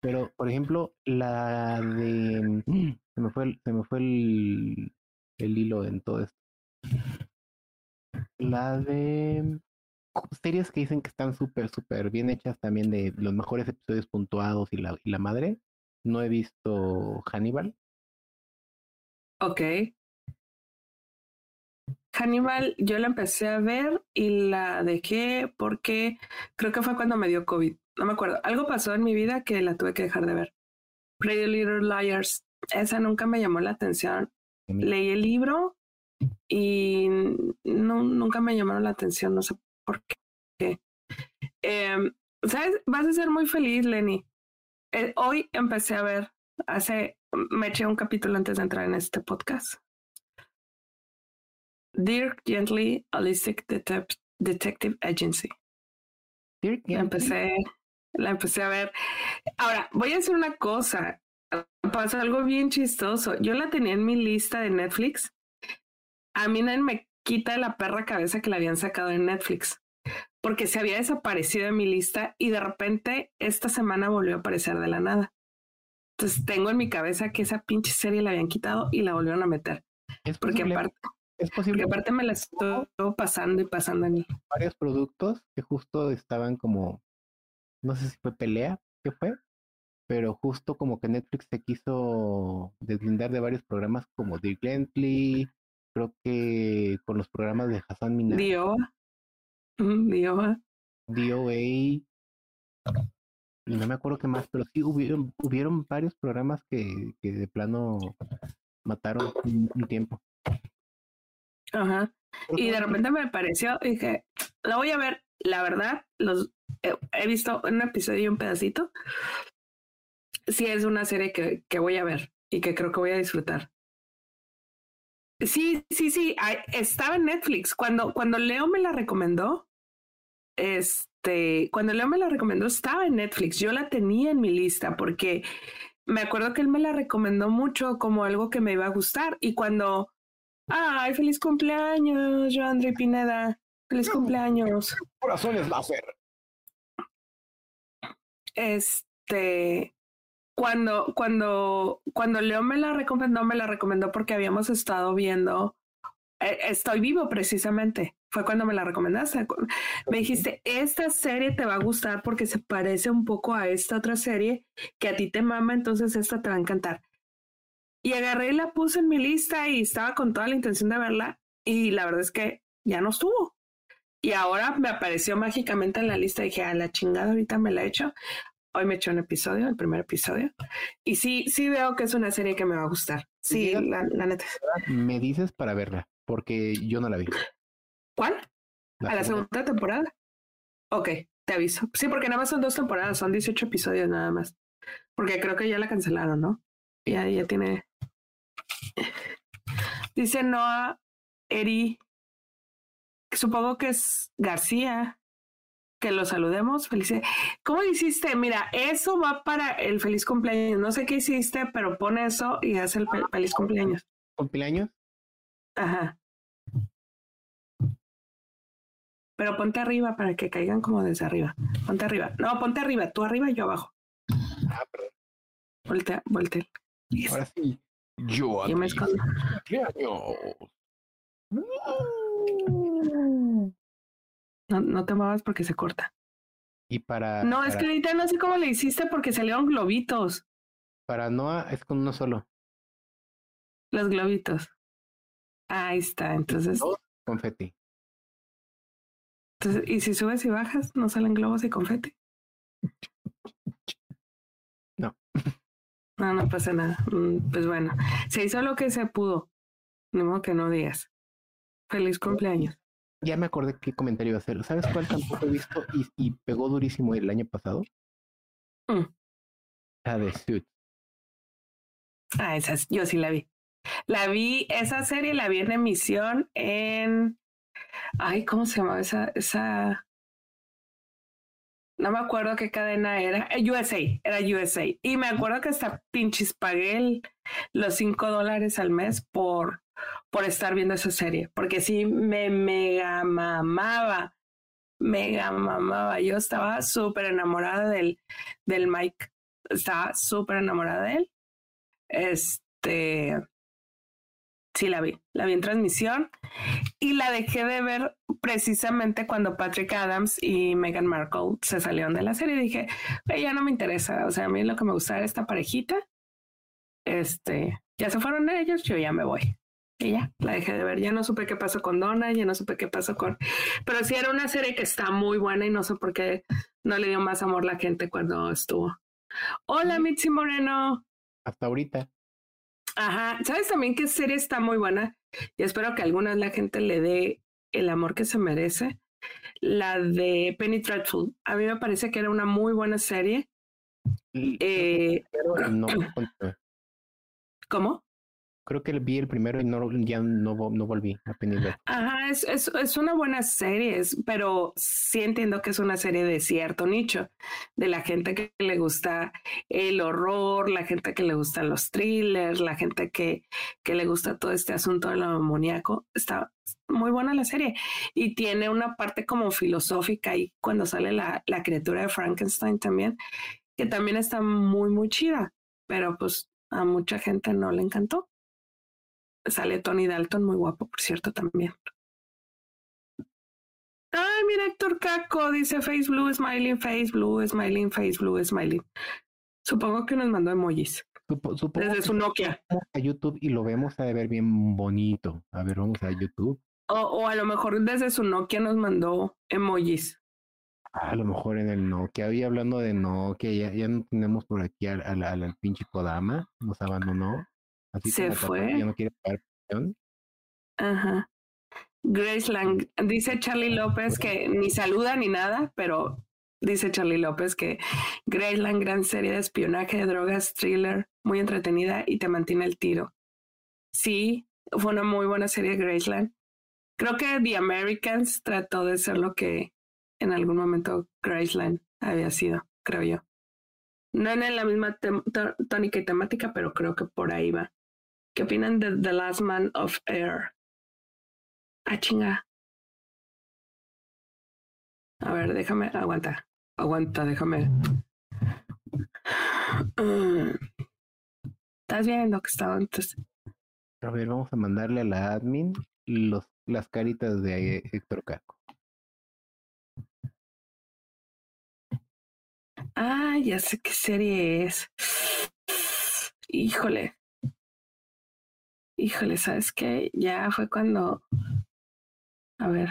Pero, por ejemplo, la de. Se me fue el, se me fue el, el hilo en todo esto. La de series que dicen que están súper, súper bien hechas también de los mejores episodios puntuados y la, y la madre. No he visto Hannibal. Ok. Hannibal, yo la empecé a ver y la dejé porque creo que fue cuando me dio COVID. No me acuerdo. Algo pasó en mi vida que la tuve que dejar de ver. Pretty Little Liars. Esa nunca me llamó la atención. Leí el libro y no, nunca me llamaron la atención. No sé por qué. Em, ¿Sabes? Vas a ser muy feliz, Lenny. Eh, hoy empecé a ver, hace, me eché un capítulo antes de entrar en este podcast. Dirk Gently Holistic Detective Agency. Dirk la empecé, la empecé a ver. Ahora, voy a decir una cosa. Pasa algo bien chistoso. Yo la tenía en mi lista de Netflix. A mí nadie me quita la perra cabeza que la habían sacado en Netflix. Porque se había desaparecido de mi lista y de repente esta semana volvió a aparecer de la nada. Entonces tengo en mi cabeza que esa pinche serie la habían quitado y la volvieron a meter. Es porque aparte, es posible. Porque aparte me la estoy pasando y pasando a mí. Varios productos que justo estaban como, no sé si fue pelea, ¿qué fue? Pero justo como que Netflix se quiso deslindar de varios programas como The Gently, creo que con los programas de Hassan Minaj. Dio. Dio. DOA. Y no me acuerdo qué más, pero sí hubieron, hubieron varios programas que, que de plano mataron un tiempo. Ajá. Y de repente me pareció, dije, la voy a ver. La verdad, los he visto un episodio y un pedacito. Sí, es una serie que, que voy a ver y que creo que voy a disfrutar. Sí, sí, sí. Estaba en Netflix. Cuando, cuando Leo me la recomendó, este, cuando Leo me la recomendó, estaba en Netflix. Yo la tenía en mi lista porque me acuerdo que él me la recomendó mucho como algo que me iba a gustar. Y cuando Ay, feliz cumpleaños, André Pineda. Feliz cumpleaños. Corazones láser. Este, cuando, cuando, cuando Leo me la recomendó, me la recomendó porque habíamos estado viendo eh, Estoy vivo precisamente. Fue cuando me la recomendaste. Me dijiste, esta serie te va a gustar porque se parece un poco a esta otra serie que a ti te mama, entonces esta te va a encantar. Y agarré y la puse en mi lista y estaba con toda la intención de verla y la verdad es que ya no estuvo. Y ahora me apareció mágicamente en la lista y dije, a la chingada, ahorita me la he hecho. Hoy me hecho un episodio, el primer episodio. Y sí, sí veo que es una serie que me va a gustar. Sí, la, neta. Me dices para verla, porque yo no la vi. ¿Cuál? ¿A la segunda temporada? Ok, te aviso. Sí, porque nada más son dos temporadas, son 18 episodios nada más. Porque creo que ya la cancelaron, ¿no? Ya, ya tiene Dice Noah Eri, supongo que es García, que lo saludemos. Feliz. ¿Cómo hiciste? Mira, eso va para el feliz cumpleaños. No sé qué hiciste, pero pone eso y haz el feliz cumpleaños. ¿Cumpleaños? Ajá. Pero ponte arriba para que caigan como desde arriba. Ponte arriba. No, ponte arriba. Tú arriba y yo abajo. Ah, perdón. Voltea, voltea. Ahora sí. Yo aquí. me No, no te muevas porque se corta. Y para. No, es que ahorita no sé cómo le hiciste porque salieron globitos. Para Noah es con uno solo. Los globitos. Ahí está, entonces. confeti. Entonces, ¿y si subes y bajas, no salen globos y confeti? <laughs> No, no pasa nada. Mm, pues bueno, se hizo lo que se pudo. Modo que no digas. Feliz cumpleaños. Ya me acordé qué comentario iba a hacer. ¿Sabes cuál tampoco he visto y, y pegó durísimo el año pasado? Mm. La de Suits. Ah, esa es- yo sí la vi. La vi, esa serie la vi en emisión en. Ay, ¿cómo se llama esa? esa... No me acuerdo qué cadena era. Eh, USA, era USA. Y me acuerdo que hasta pinches pagué el- los cinco dólares al mes por, por estar viendo esa serie. Porque sí, me mega mamaba. Mega mamaba. Yo estaba súper enamorada del, del Mike. Estaba súper enamorada de él. Este. Sí, la vi. La vi en transmisión y la dejé de ver precisamente cuando Patrick Adams y Meghan Markle se salieron de la serie. Dije, "Güey, ya no me interesa. O sea, a mí lo que me gusta era esta parejita. Este, ya se fueron ellos, yo ya me voy. Y ya, la dejé de ver. Ya no supe qué pasó con Donna, ya no supe qué pasó con. Pero sí era una serie que está muy buena y no sé por qué no le dio más amor la gente cuando estuvo. Hola, Mitzi Moreno. Hasta ahorita. Ajá, ¿sabes también qué serie está muy buena? Y espero que alguna vez la gente le dé el amor que se merece. La de Penny Dreadful. A mí me parece que era una muy buena serie. Eh, no. ¿Cómo? Creo que vi el primero y no, ya no, no volví a Penny Dreadful. Ajá, es, es, es una buena serie, es- pero sí entiendo que es una serie de cierto nicho, de la gente que le gusta el horror, la gente que le gustan los thrillers, la gente que, que le gusta todo este asunto de lo amoníaco. Está muy buena la serie y tiene una parte como filosófica y cuando sale la, la criatura de Frankenstein también, que también está muy, muy chida, pero pues a mucha gente no le encantó. Sale Tony Dalton, muy guapo, por cierto, también. Ay, mira, Héctor Caco dice Face Blue, Smiling, Face Blue, Smiling, Face Blue, Smiling. Supongo que nos mandó emojis Supo- supongo desde su Nokia. a YouTube y lo vemos a ver bien bonito. A ver, vamos a YouTube. O, o a lo mejor desde su Nokia nos mandó emojis. A lo mejor en el Nokia. Hoy hablando de Nokia, ya, ya no tenemos por aquí al, al, al- al pinche Kodama. Nos abandonó. Así Se como fue. Ya no quiere pagar pensión. Ajá. Grace Lang, dice Charlie López que ni saluda ni nada, pero dice Charlie López que Grace Lang, gran serie de espionaje, de drogas, thriller, muy entretenida y te mantiene el tiro. Sí, fue una muy buena serie Graceland. Creo que The Americans trató de ser lo que en algún momento Graceland había sido, creo yo. No en la misma tónica y temática, pero creo que por ahí va. ¿Qué opinan de The Last Man of Air? Ah, chinga. A ver, déjame, aguanta. Aguanta, déjame. <sighs> Estás viendo que estaba antes. A ver, vamos a mandarle a la admin los, las caritas de eh, Héctor Caco. Ah, ya sé qué serie es. Híjole. Híjole, ¿sabes qué? Ya fue cuando. A ver.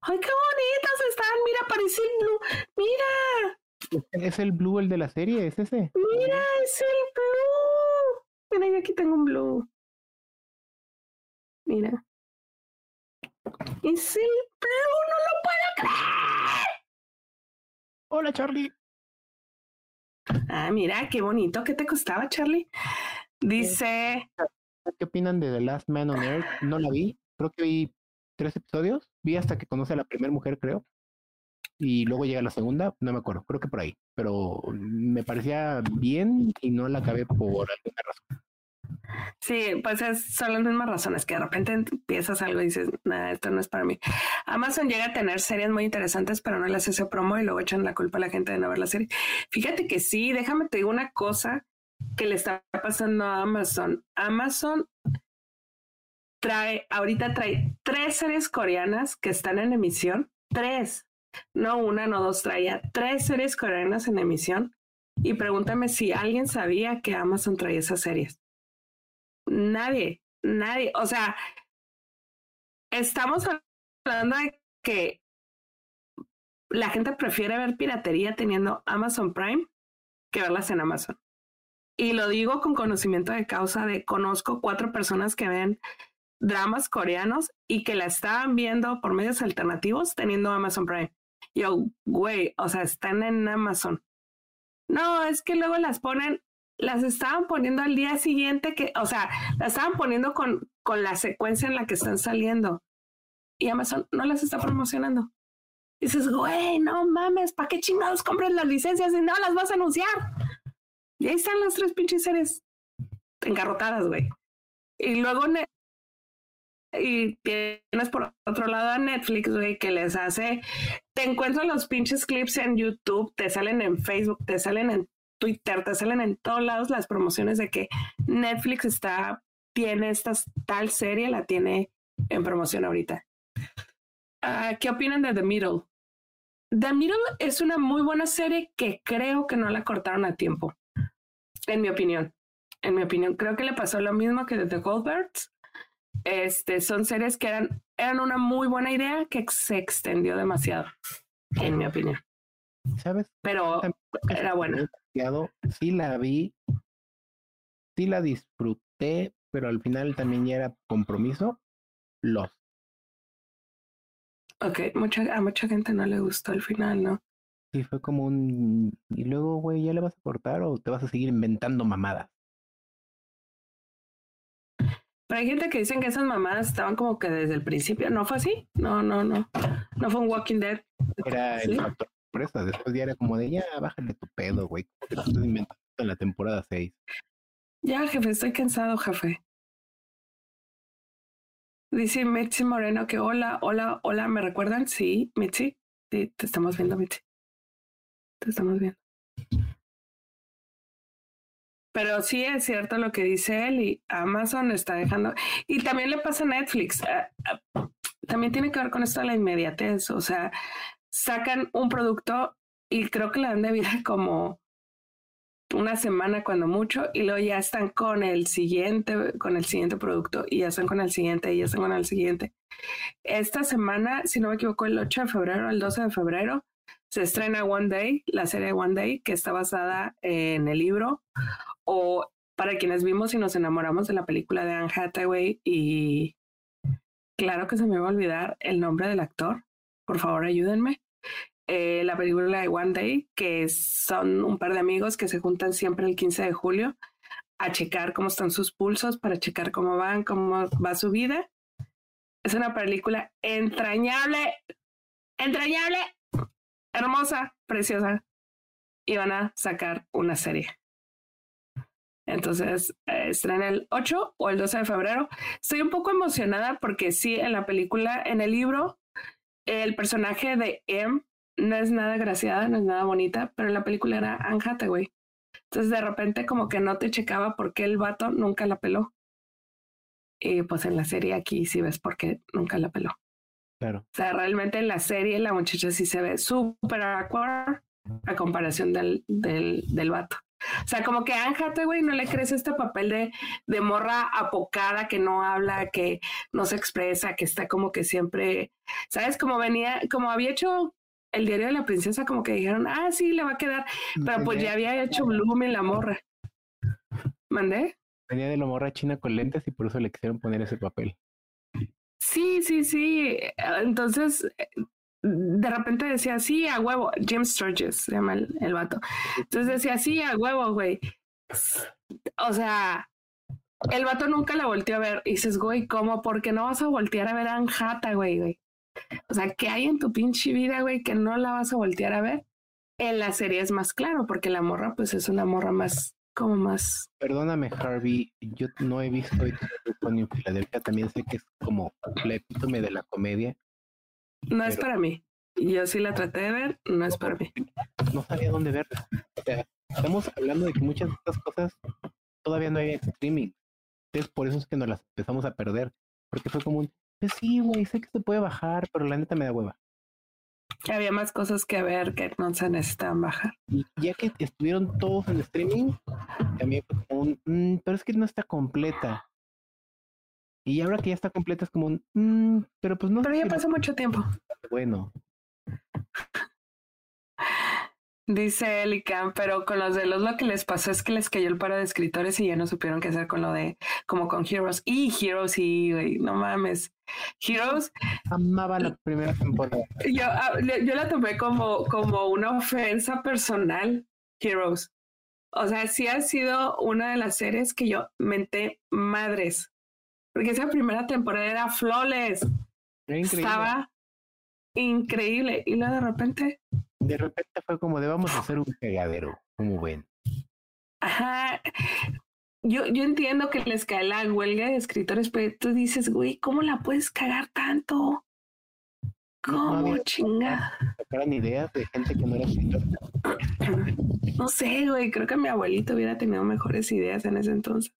¡Ay, qué bonitos están! Mira, parece el blue. Mira, ¿Es el blue el de la serie? ¿Es ese? mira, es el blue. Mira, yo aquí tengo un blue. Mira. Es el blue, no lo puedo creer. Hola, Charlie. Ah, mira, qué bonito. ¿Qué te costaba, Charlie? Dice. ¿Qué opinan de The Last Man on Earth? No la vi. Creo que vi tres episodios. Vi hasta que conoce a la primera mujer, creo. Y luego llega la segunda. No me acuerdo. Creo que por ahí. Pero me parecía bien y no la acabé por alguna razón. Sí, pues es- son las mismas razones que de repente empiezas algo y dices, nada, esto no es para mí. Amazon llega a tener series muy interesantes, pero no les hace promo y luego echan la culpa a la gente de no ver la serie. Fíjate que sí, déjame te digo una cosa que le está pasando a Amazon. Amazon trae, ahorita trae tres series coreanas que están en emisión, tres, no una, no dos, traía tres series coreanas en emisión. Y pregúntame si alguien sabía que Amazon traía esas series. Nadie, nadie. O sea, estamos hablando de que la gente prefiere ver piratería teniendo Amazon Prime que verlas en Amazon. Y lo digo con conocimiento de causa de conozco cuatro personas que ven dramas coreanos y que la estaban viendo por medios alternativos teniendo Amazon Prime. Yo, güey, o sea, están en Amazon. No, es que luego las ponen, las estaban poniendo al día siguiente que, o sea, las estaban poniendo con, con la secuencia en la que están saliendo. Y Amazon no las está promocionando. dices, güey, no mames, ¿para qué chingados compras las licencias y no las vas a anunciar? Y ahí están las tres pinches series engarrotadas, güey. Y luego y tienes por otro lado a Netflix, güey, que les hace, te encuentras los pinches clips en YouTube, te salen en Facebook, te salen en Twitter, te salen en todos lados las promociones de que Netflix está, tiene esta tal serie, la tiene en promoción ahorita. Ah, ¿Qué opinan de The Middle? The Middle es una muy buena serie que creo que no la cortaron a tiempo, en mi opinión. En mi opinión, creo que le pasó lo mismo que de The Goldbergs este, son series que eran, eran una muy buena idea que se extendió demasiado, en mi opinión. ¿Sabes? Pero era buena. Sí la vi, sí la disfruté, pero al final también ya era compromiso. Los. Ok, mucha, a mucha gente no le gustó el final, ¿no? Sí, fue como un... Y luego, güey, ¿ya le vas a cortar o te vas a seguir inventando mamadas? Pero hay gente que dicen que esas mamadas estaban como que desde el principio. ¿No fue así? No, no, no. No fue un Walking Dead. Era el factor sorpresa. Después ya era como de ya, bájale tu pedo, güey. Te estás inventando en la temporada 6. Ya, jefe, estoy cansado, jefe. Dice Mitzi Moreno que hola, hola, hola, ¿me recuerdan? Sí, Mitzi. Sí, te estamos viendo, Mitzi. Te estamos viendo. Pero sí es cierto lo que dice él y Amazon está dejando. Y también le pasa a Netflix. Ah, ah, también tiene que ver con esto de la inmediatez. O sea, sacan un producto y creo que le dan de vida como una semana cuando mucho y luego ya están con el siguiente, con el siguiente producto y ya están con el siguiente y ya están con el siguiente. Esta semana, si no me equivoco, el 8 de febrero, el 12 de febrero, se estrena One Day, la serie One Day, que está basada en el libro o para quienes vimos y nos enamoramos de la película de Anne Hathaway y claro que se me va a olvidar el nombre del actor, por favor ayúdenme. Eh, la película de One Day, que son un par de amigos que se juntan siempre el 15 de julio a checar cómo están sus pulsos, para checar cómo van, cómo va su vida. Es una película entrañable, entrañable, hermosa, preciosa. Y van a sacar una serie. Entonces, eh, estrena el 8 o el 12 de febrero. Estoy un poco emocionada porque sí, en la película, en el libro, el personaje de M no es nada graciada, no es nada bonita, pero en la película era Anne Hathaway. Entonces, de repente, como que no te checaba por qué el vato nunca la peló. Y pues en la serie aquí sí ves por qué nunca la peló. Claro. O sea, realmente en la serie la muchacha sí se ve súper awkward a comparación del, del, del vato. O sea, como que a Anne güey, no le crees este papel de, de morra apocada que no habla, que no se expresa, que está como que siempre, ¿sabes? Como venía, como había hecho el diario de la princesa, como que dijeron, ah, sí, le va a quedar, pero pues ya había hecho Bloom en la morra. ¿Mandé? Venía de la morra china con lentes y por eso le quisieron poner ese papel. Sí, sí, sí. Entonces, de repente decía, sí, a huevo, Jim Sturges se llama el, el vato. Entonces decía, sí, a huevo, güey. O sea, el vato nunca la volteó a ver. Y dices, güey, ¿cómo? ¿Por qué no vas a voltear a ver a Anjata, güey, güey? O sea, ¿qué hay en tu pinche vida, güey, que no la vas a voltear a ver? En la serie es más claro, porque la morra, pues es una morra más, como más. Perdóname, Harvey, yo no he visto en Filadelfia, también sé que es como la epítome de la comedia no es para mí. Yo sí la traté de ver, no es para mí. No sabía dónde verla. O sea, estamos hablando de que muchas de estas cosas todavía no hay en streaming. Entonces, por eso es que nos las empezamos a perder. Porque fue como un, pues sí, güey, sé que se puede bajar, pero la neta me da hueva. Había más cosas que ver que no se necesitaban bajar. Y ya que estuvieron todos en streaming, también fue como un, mm, pero es que no está completa. Y ahora que ya está completa es como un, mm, pero pues no. Pero ya pasó mucho tiempo. Bueno. Dice Elican, pero con los de los lo que les pasó es que les cayó el paro de escritores y ya no supieron qué hacer con lo de, como con Heroes. Y Heroes, y güey, no mames. Heroes. Amaba la primera temporada. Yo, ah, yo la tomé como, como una ofensa personal, Heroes. O sea, sí ha sido una de las series que yo menté madres. Porque esa primera temporada era flawless. Estaba increíble. Y luego de repente de repente fue como de vamos a hacer un pegadero, como ven. Ajá. Yo, yo entiendo que les cae la huelga de escritores, pero tú dices, güey, ¿cómo la puedes cagar tanto? ¿Cómo chinga? Sacaran ideas de gente que no era escritor. No sé, güey, creo que mi abuelito hubiera tenido mejores ideas en ese entonces.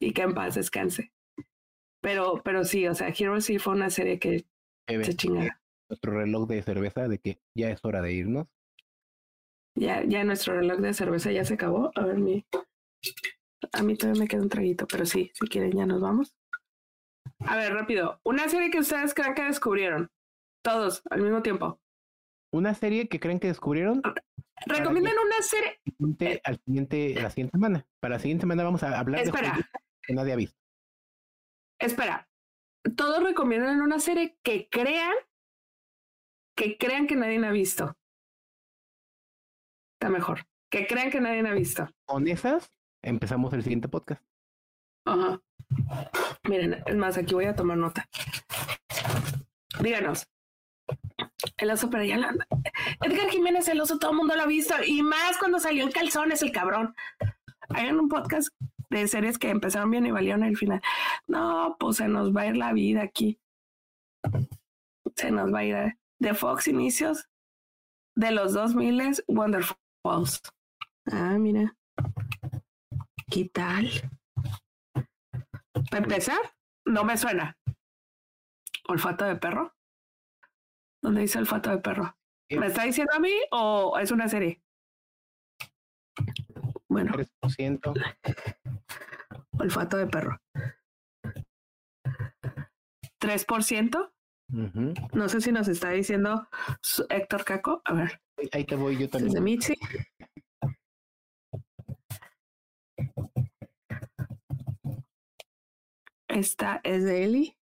Y que en paz descanse. Pero, pero sí, o sea, Hero sí fue una serie que se chingaba nuestro reloj de cerveza de que ya es hora de irnos. Ya, ya nuestro reloj de cerveza ya se acabó. A ver, mi, a mí todavía me queda un traguito, pero sí, si quieren ya nos vamos. A ver, rápido. Una serie que ustedes creen que descubrieron. Todos, al mismo tiempo. Una serie que creen que descubrieron. Recomiendan una serie. Eh. Al siguiente, la siguiente semana. Para la siguiente semana vamos a hablar Espera. de que nadie ha visto. Espera. Todos recomiendan una serie que crean que crean que nadie ha visto. Está mejor. Que crean que nadie ha visto. Con esas empezamos el siguiente podcast. Ajá. Miren, es más, aquí voy a tomar nota. Díganos. El oso, pero ya Edgar Jiménez, el oso, todo el mundo lo ha visto. Y más cuando salió en calzones, el cabrón. Hay un podcast de series que empezaron bien y valieron el final. No, pues se nos va a ir la vida aquí. Se nos va a ir. A de Fox Inicios de los 2000 Wonderfalls. Ah, mira. ¿Qué tal? Para empezar, no me suena. ¿Olfato de perro? ¿Dónde dice olfato de perro? ¿Me está diciendo a mí o es una serie? Bueno. 3%. Olfato de perro. ¿3%? No sé si nos está diciendo Héctor Caco. A ver. Ahí te voy yo también. de Mitzi. Esta es de Eli.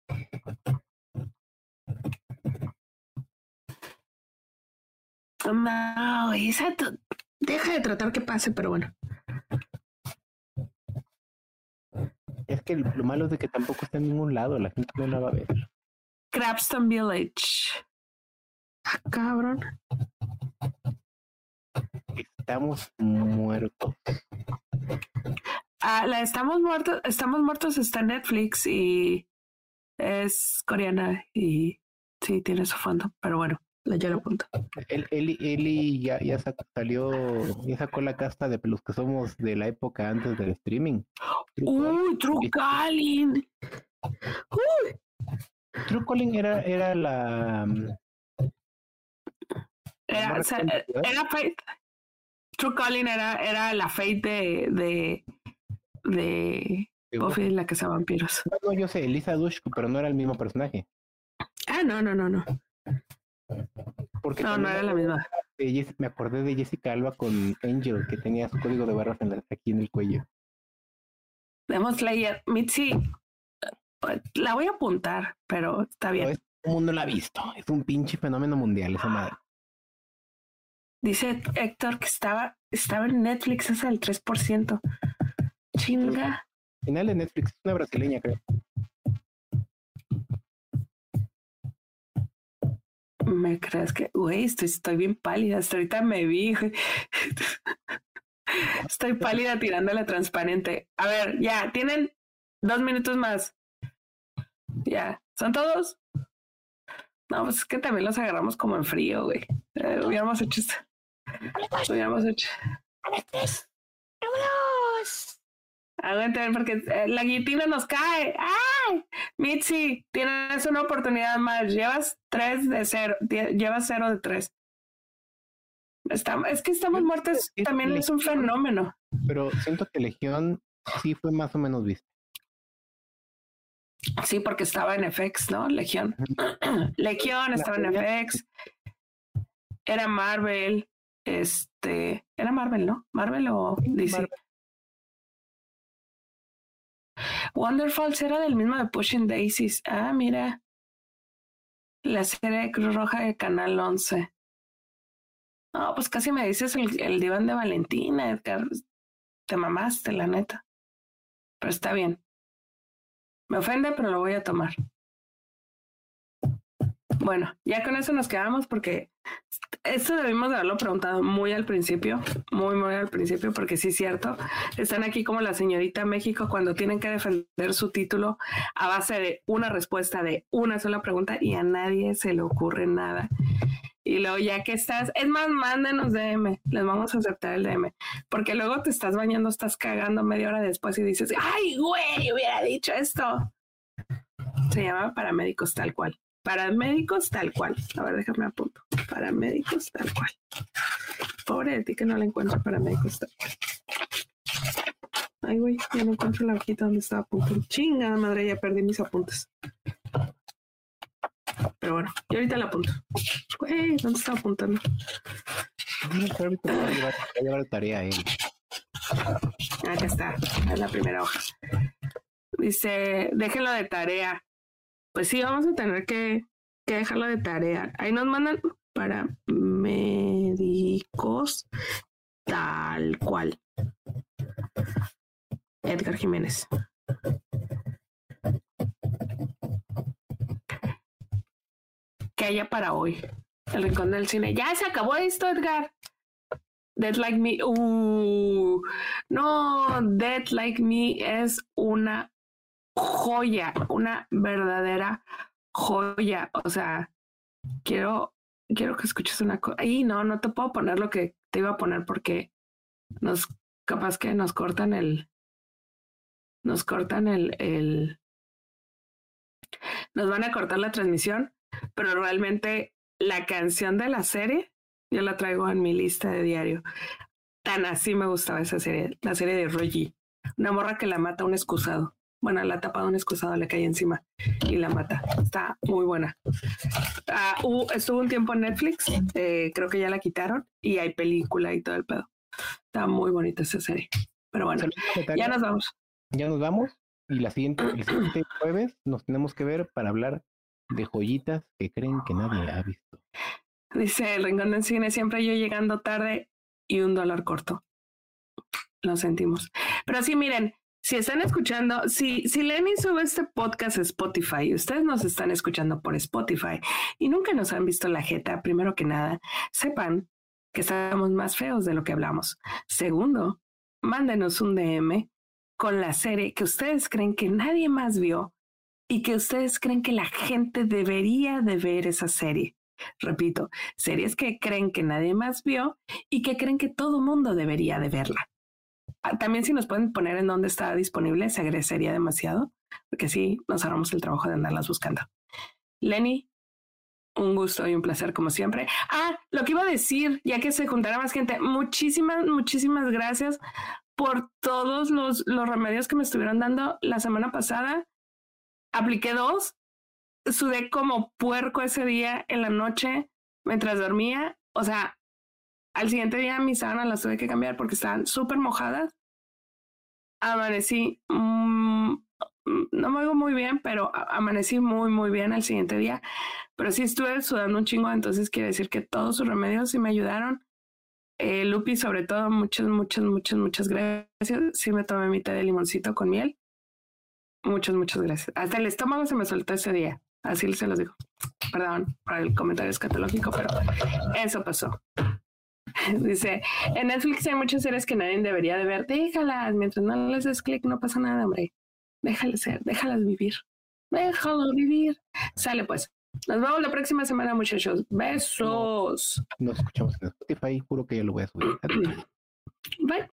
No, esa deja de tratar que pase, pero bueno. Es que lo malo es de que tampoco está en ningún lado, la gente no la va a ver. Crabston Village. Ah, cabrón. Estamos muertos. Ah, la estamos muertos, estamos muertos está en Netflix y es coreana y sí tiene su fondo, pero bueno, ya lo apunto. Eli, Eli ya, ya salió, ya sacó la casta de los que somos de la época antes del streaming. Uy, True Calling. Uy, True Calling era, era la. Mm, era, o sea, era Fate. True Calling era, era la Fate de, de, de Buffy la que vampiros. No, yo sé, Lisa Dushku, pero no era el mismo personaje. Ah, no, no, no, no. Porque no, no era la misma. me acordé de Jessica Alba con Angel, que tenía su código de barras en la, aquí en el cuello. Demos Slayer. Mitzi, la voy a apuntar, pero está bien. todo el mundo la ha visto. Es un pinche fenómeno mundial esa madre. Dice Héctor que estaba, estaba en Netflix es el 3%. Chinga. Final de Netflix, una brasileña, creo. ¿Me crees que, güey, estoy, estoy bien pálida? Hasta ahorita me vi. <laughs> Estoy pálida tirándole transparente. A ver, ya, tienen dos minutos más. Ya, ¿son todos? No, pues es que también los agarramos como en frío, güey. Eh, hubiéramos hecho esto. Hubiéramos hecho. ¡Vámonos! Aguanten, porque eh, la guillotina nos cae. ¡Ay! Mitzi, tienes una oportunidad más. Llevas tres de cero. Llevas cero de tres. Estamos, es que estamos muertos también es un fenómeno. Pero siento que Legión sí fue más o menos vista. Sí, porque estaba en FX, ¿no? Legión. <clears throat> Legión estaba en FX. Era Marvel. Este, era Marvel, ¿no? Marvel o DC. Wonderfalls era del mismo de Pushing Daisies. Ah, mira. La serie de Cruz Roja de Canal 11. No, pues casi me dices el, el diván de Valentina, Edgar. Te mamaste, la neta. Pero está bien. Me ofende, pero lo voy a tomar. Bueno, ya con eso nos quedamos porque esto debimos de haberlo preguntado muy al principio, muy, muy al principio, porque sí es cierto. Están aquí como la señorita México cuando tienen que defender su título a base de una respuesta de una sola pregunta y a nadie se le ocurre nada. Y luego ya que estás, es más, mándenos DM, les vamos a aceptar el DM, porque luego te estás bañando, estás cagando media hora después y dices, ay, güey, hubiera dicho esto. Se llama paramédicos tal cual. Paramédicos tal cual. A ver, déjame apunto. Paramédicos tal cual. Pobre de ti que no le encuentro paramédicos tal cual. Ay, güey, ya no encuentro la hojita donde estaba apuntando. Chinga, madre, ya perdí mis apuntes. Pero bueno, yo ahorita la apunto. Güey, ¿dónde estaba apuntando? ahorita voy a llevar, voy a llevar tarea él. Acá está, es la primera hoja. Dice, déjenlo de tarea. Pues sí, vamos a tener que, que dejarlo de tarea. Ahí nos mandan para médicos tal cual. Edgar Jiménez. Que haya para hoy. El rincón del cine. Ya se acabó esto, Edgar. Dead Like Me. Uh, no, Dead Like Me es una joya, una verdadera joya. O sea, quiero, quiero que escuches una cosa. Y no, no te puedo poner lo que te iba a poner porque nos, capaz que nos cortan el, nos cortan el, el, nos van a cortar la transmisión, pero realmente la canción de la serie yo la traigo en mi lista de diario. Tan así me gustaba esa serie, la serie de Rogi. Una morra que la mata un excusado. Bueno, la tapa de un excusado, le cae encima y la mata. Está muy buena. Ah, estuvo un tiempo en Netflix, eh, creo que ya la quitaron y hay película y todo el pedo. Está muy bonita esa serie. Pero bueno, ya nos vamos. Ya nos vamos y la siguiente, el siguiente jueves nos tenemos que ver para hablar de joyitas que creen que nadie ha visto. Dice el Rincón del Cine, siempre yo llegando tarde y un dólar corto. Lo sentimos. Pero sí, miren, si están escuchando, si, si Lenny sube este podcast a Spotify y ustedes nos están escuchando por Spotify y nunca nos han visto la jeta, primero que nada, sepan que estamos más feos de lo que hablamos. Segundo, mándenos un DM con la serie que ustedes creen que nadie más vio y que ustedes creen que la gente debería de ver esa serie. Repito, series que creen que nadie más vio y que creen que todo mundo debería de verla. Ah, también si nos pueden poner en dónde está disponible, se agradecería demasiado, porque sí, nos ahorramos el trabajo de andarlas buscando. Lenny, un gusto y un placer como siempre. Ah, lo que iba a decir, ya que se juntara más gente, muchísimas, muchísimas gracias por todos los, los remedios que me estuvieron dando la semana pasada. Apliqué dos sudé como puerco ese día en la noche mientras dormía. O sea, al siguiente día mis sábanas las tuve que cambiar porque estaban súper mojadas. Amanecí, mm, no me oigo muy bien, pero amanecí muy, muy bien al siguiente día. Pero sí estuve sudando un chingo, entonces quiere decir que todos sus remedios sí me ayudaron. Eh, Lupi, sobre todo, muchas, muchas, muchas, muchas gracias. Sí me tomé mi té de limoncito con miel. Muchas, muchas gracias. Hasta el estómago se me soltó ese día. Así se los digo. Perdón por el comentario escatológico, pero eso pasó. <laughs> Dice, en Netflix hay muchas series que nadie debería de ver. Déjalas, mientras no les des clic, no pasa nada, hombre. Déjales ser, déjalas vivir. Déjalo vivir. Sale pues. Nos vemos la próxima semana, muchachos. Besos. Nos escuchamos en Spotify. Juro que ya lo voy a subir. <clears throat> Bye.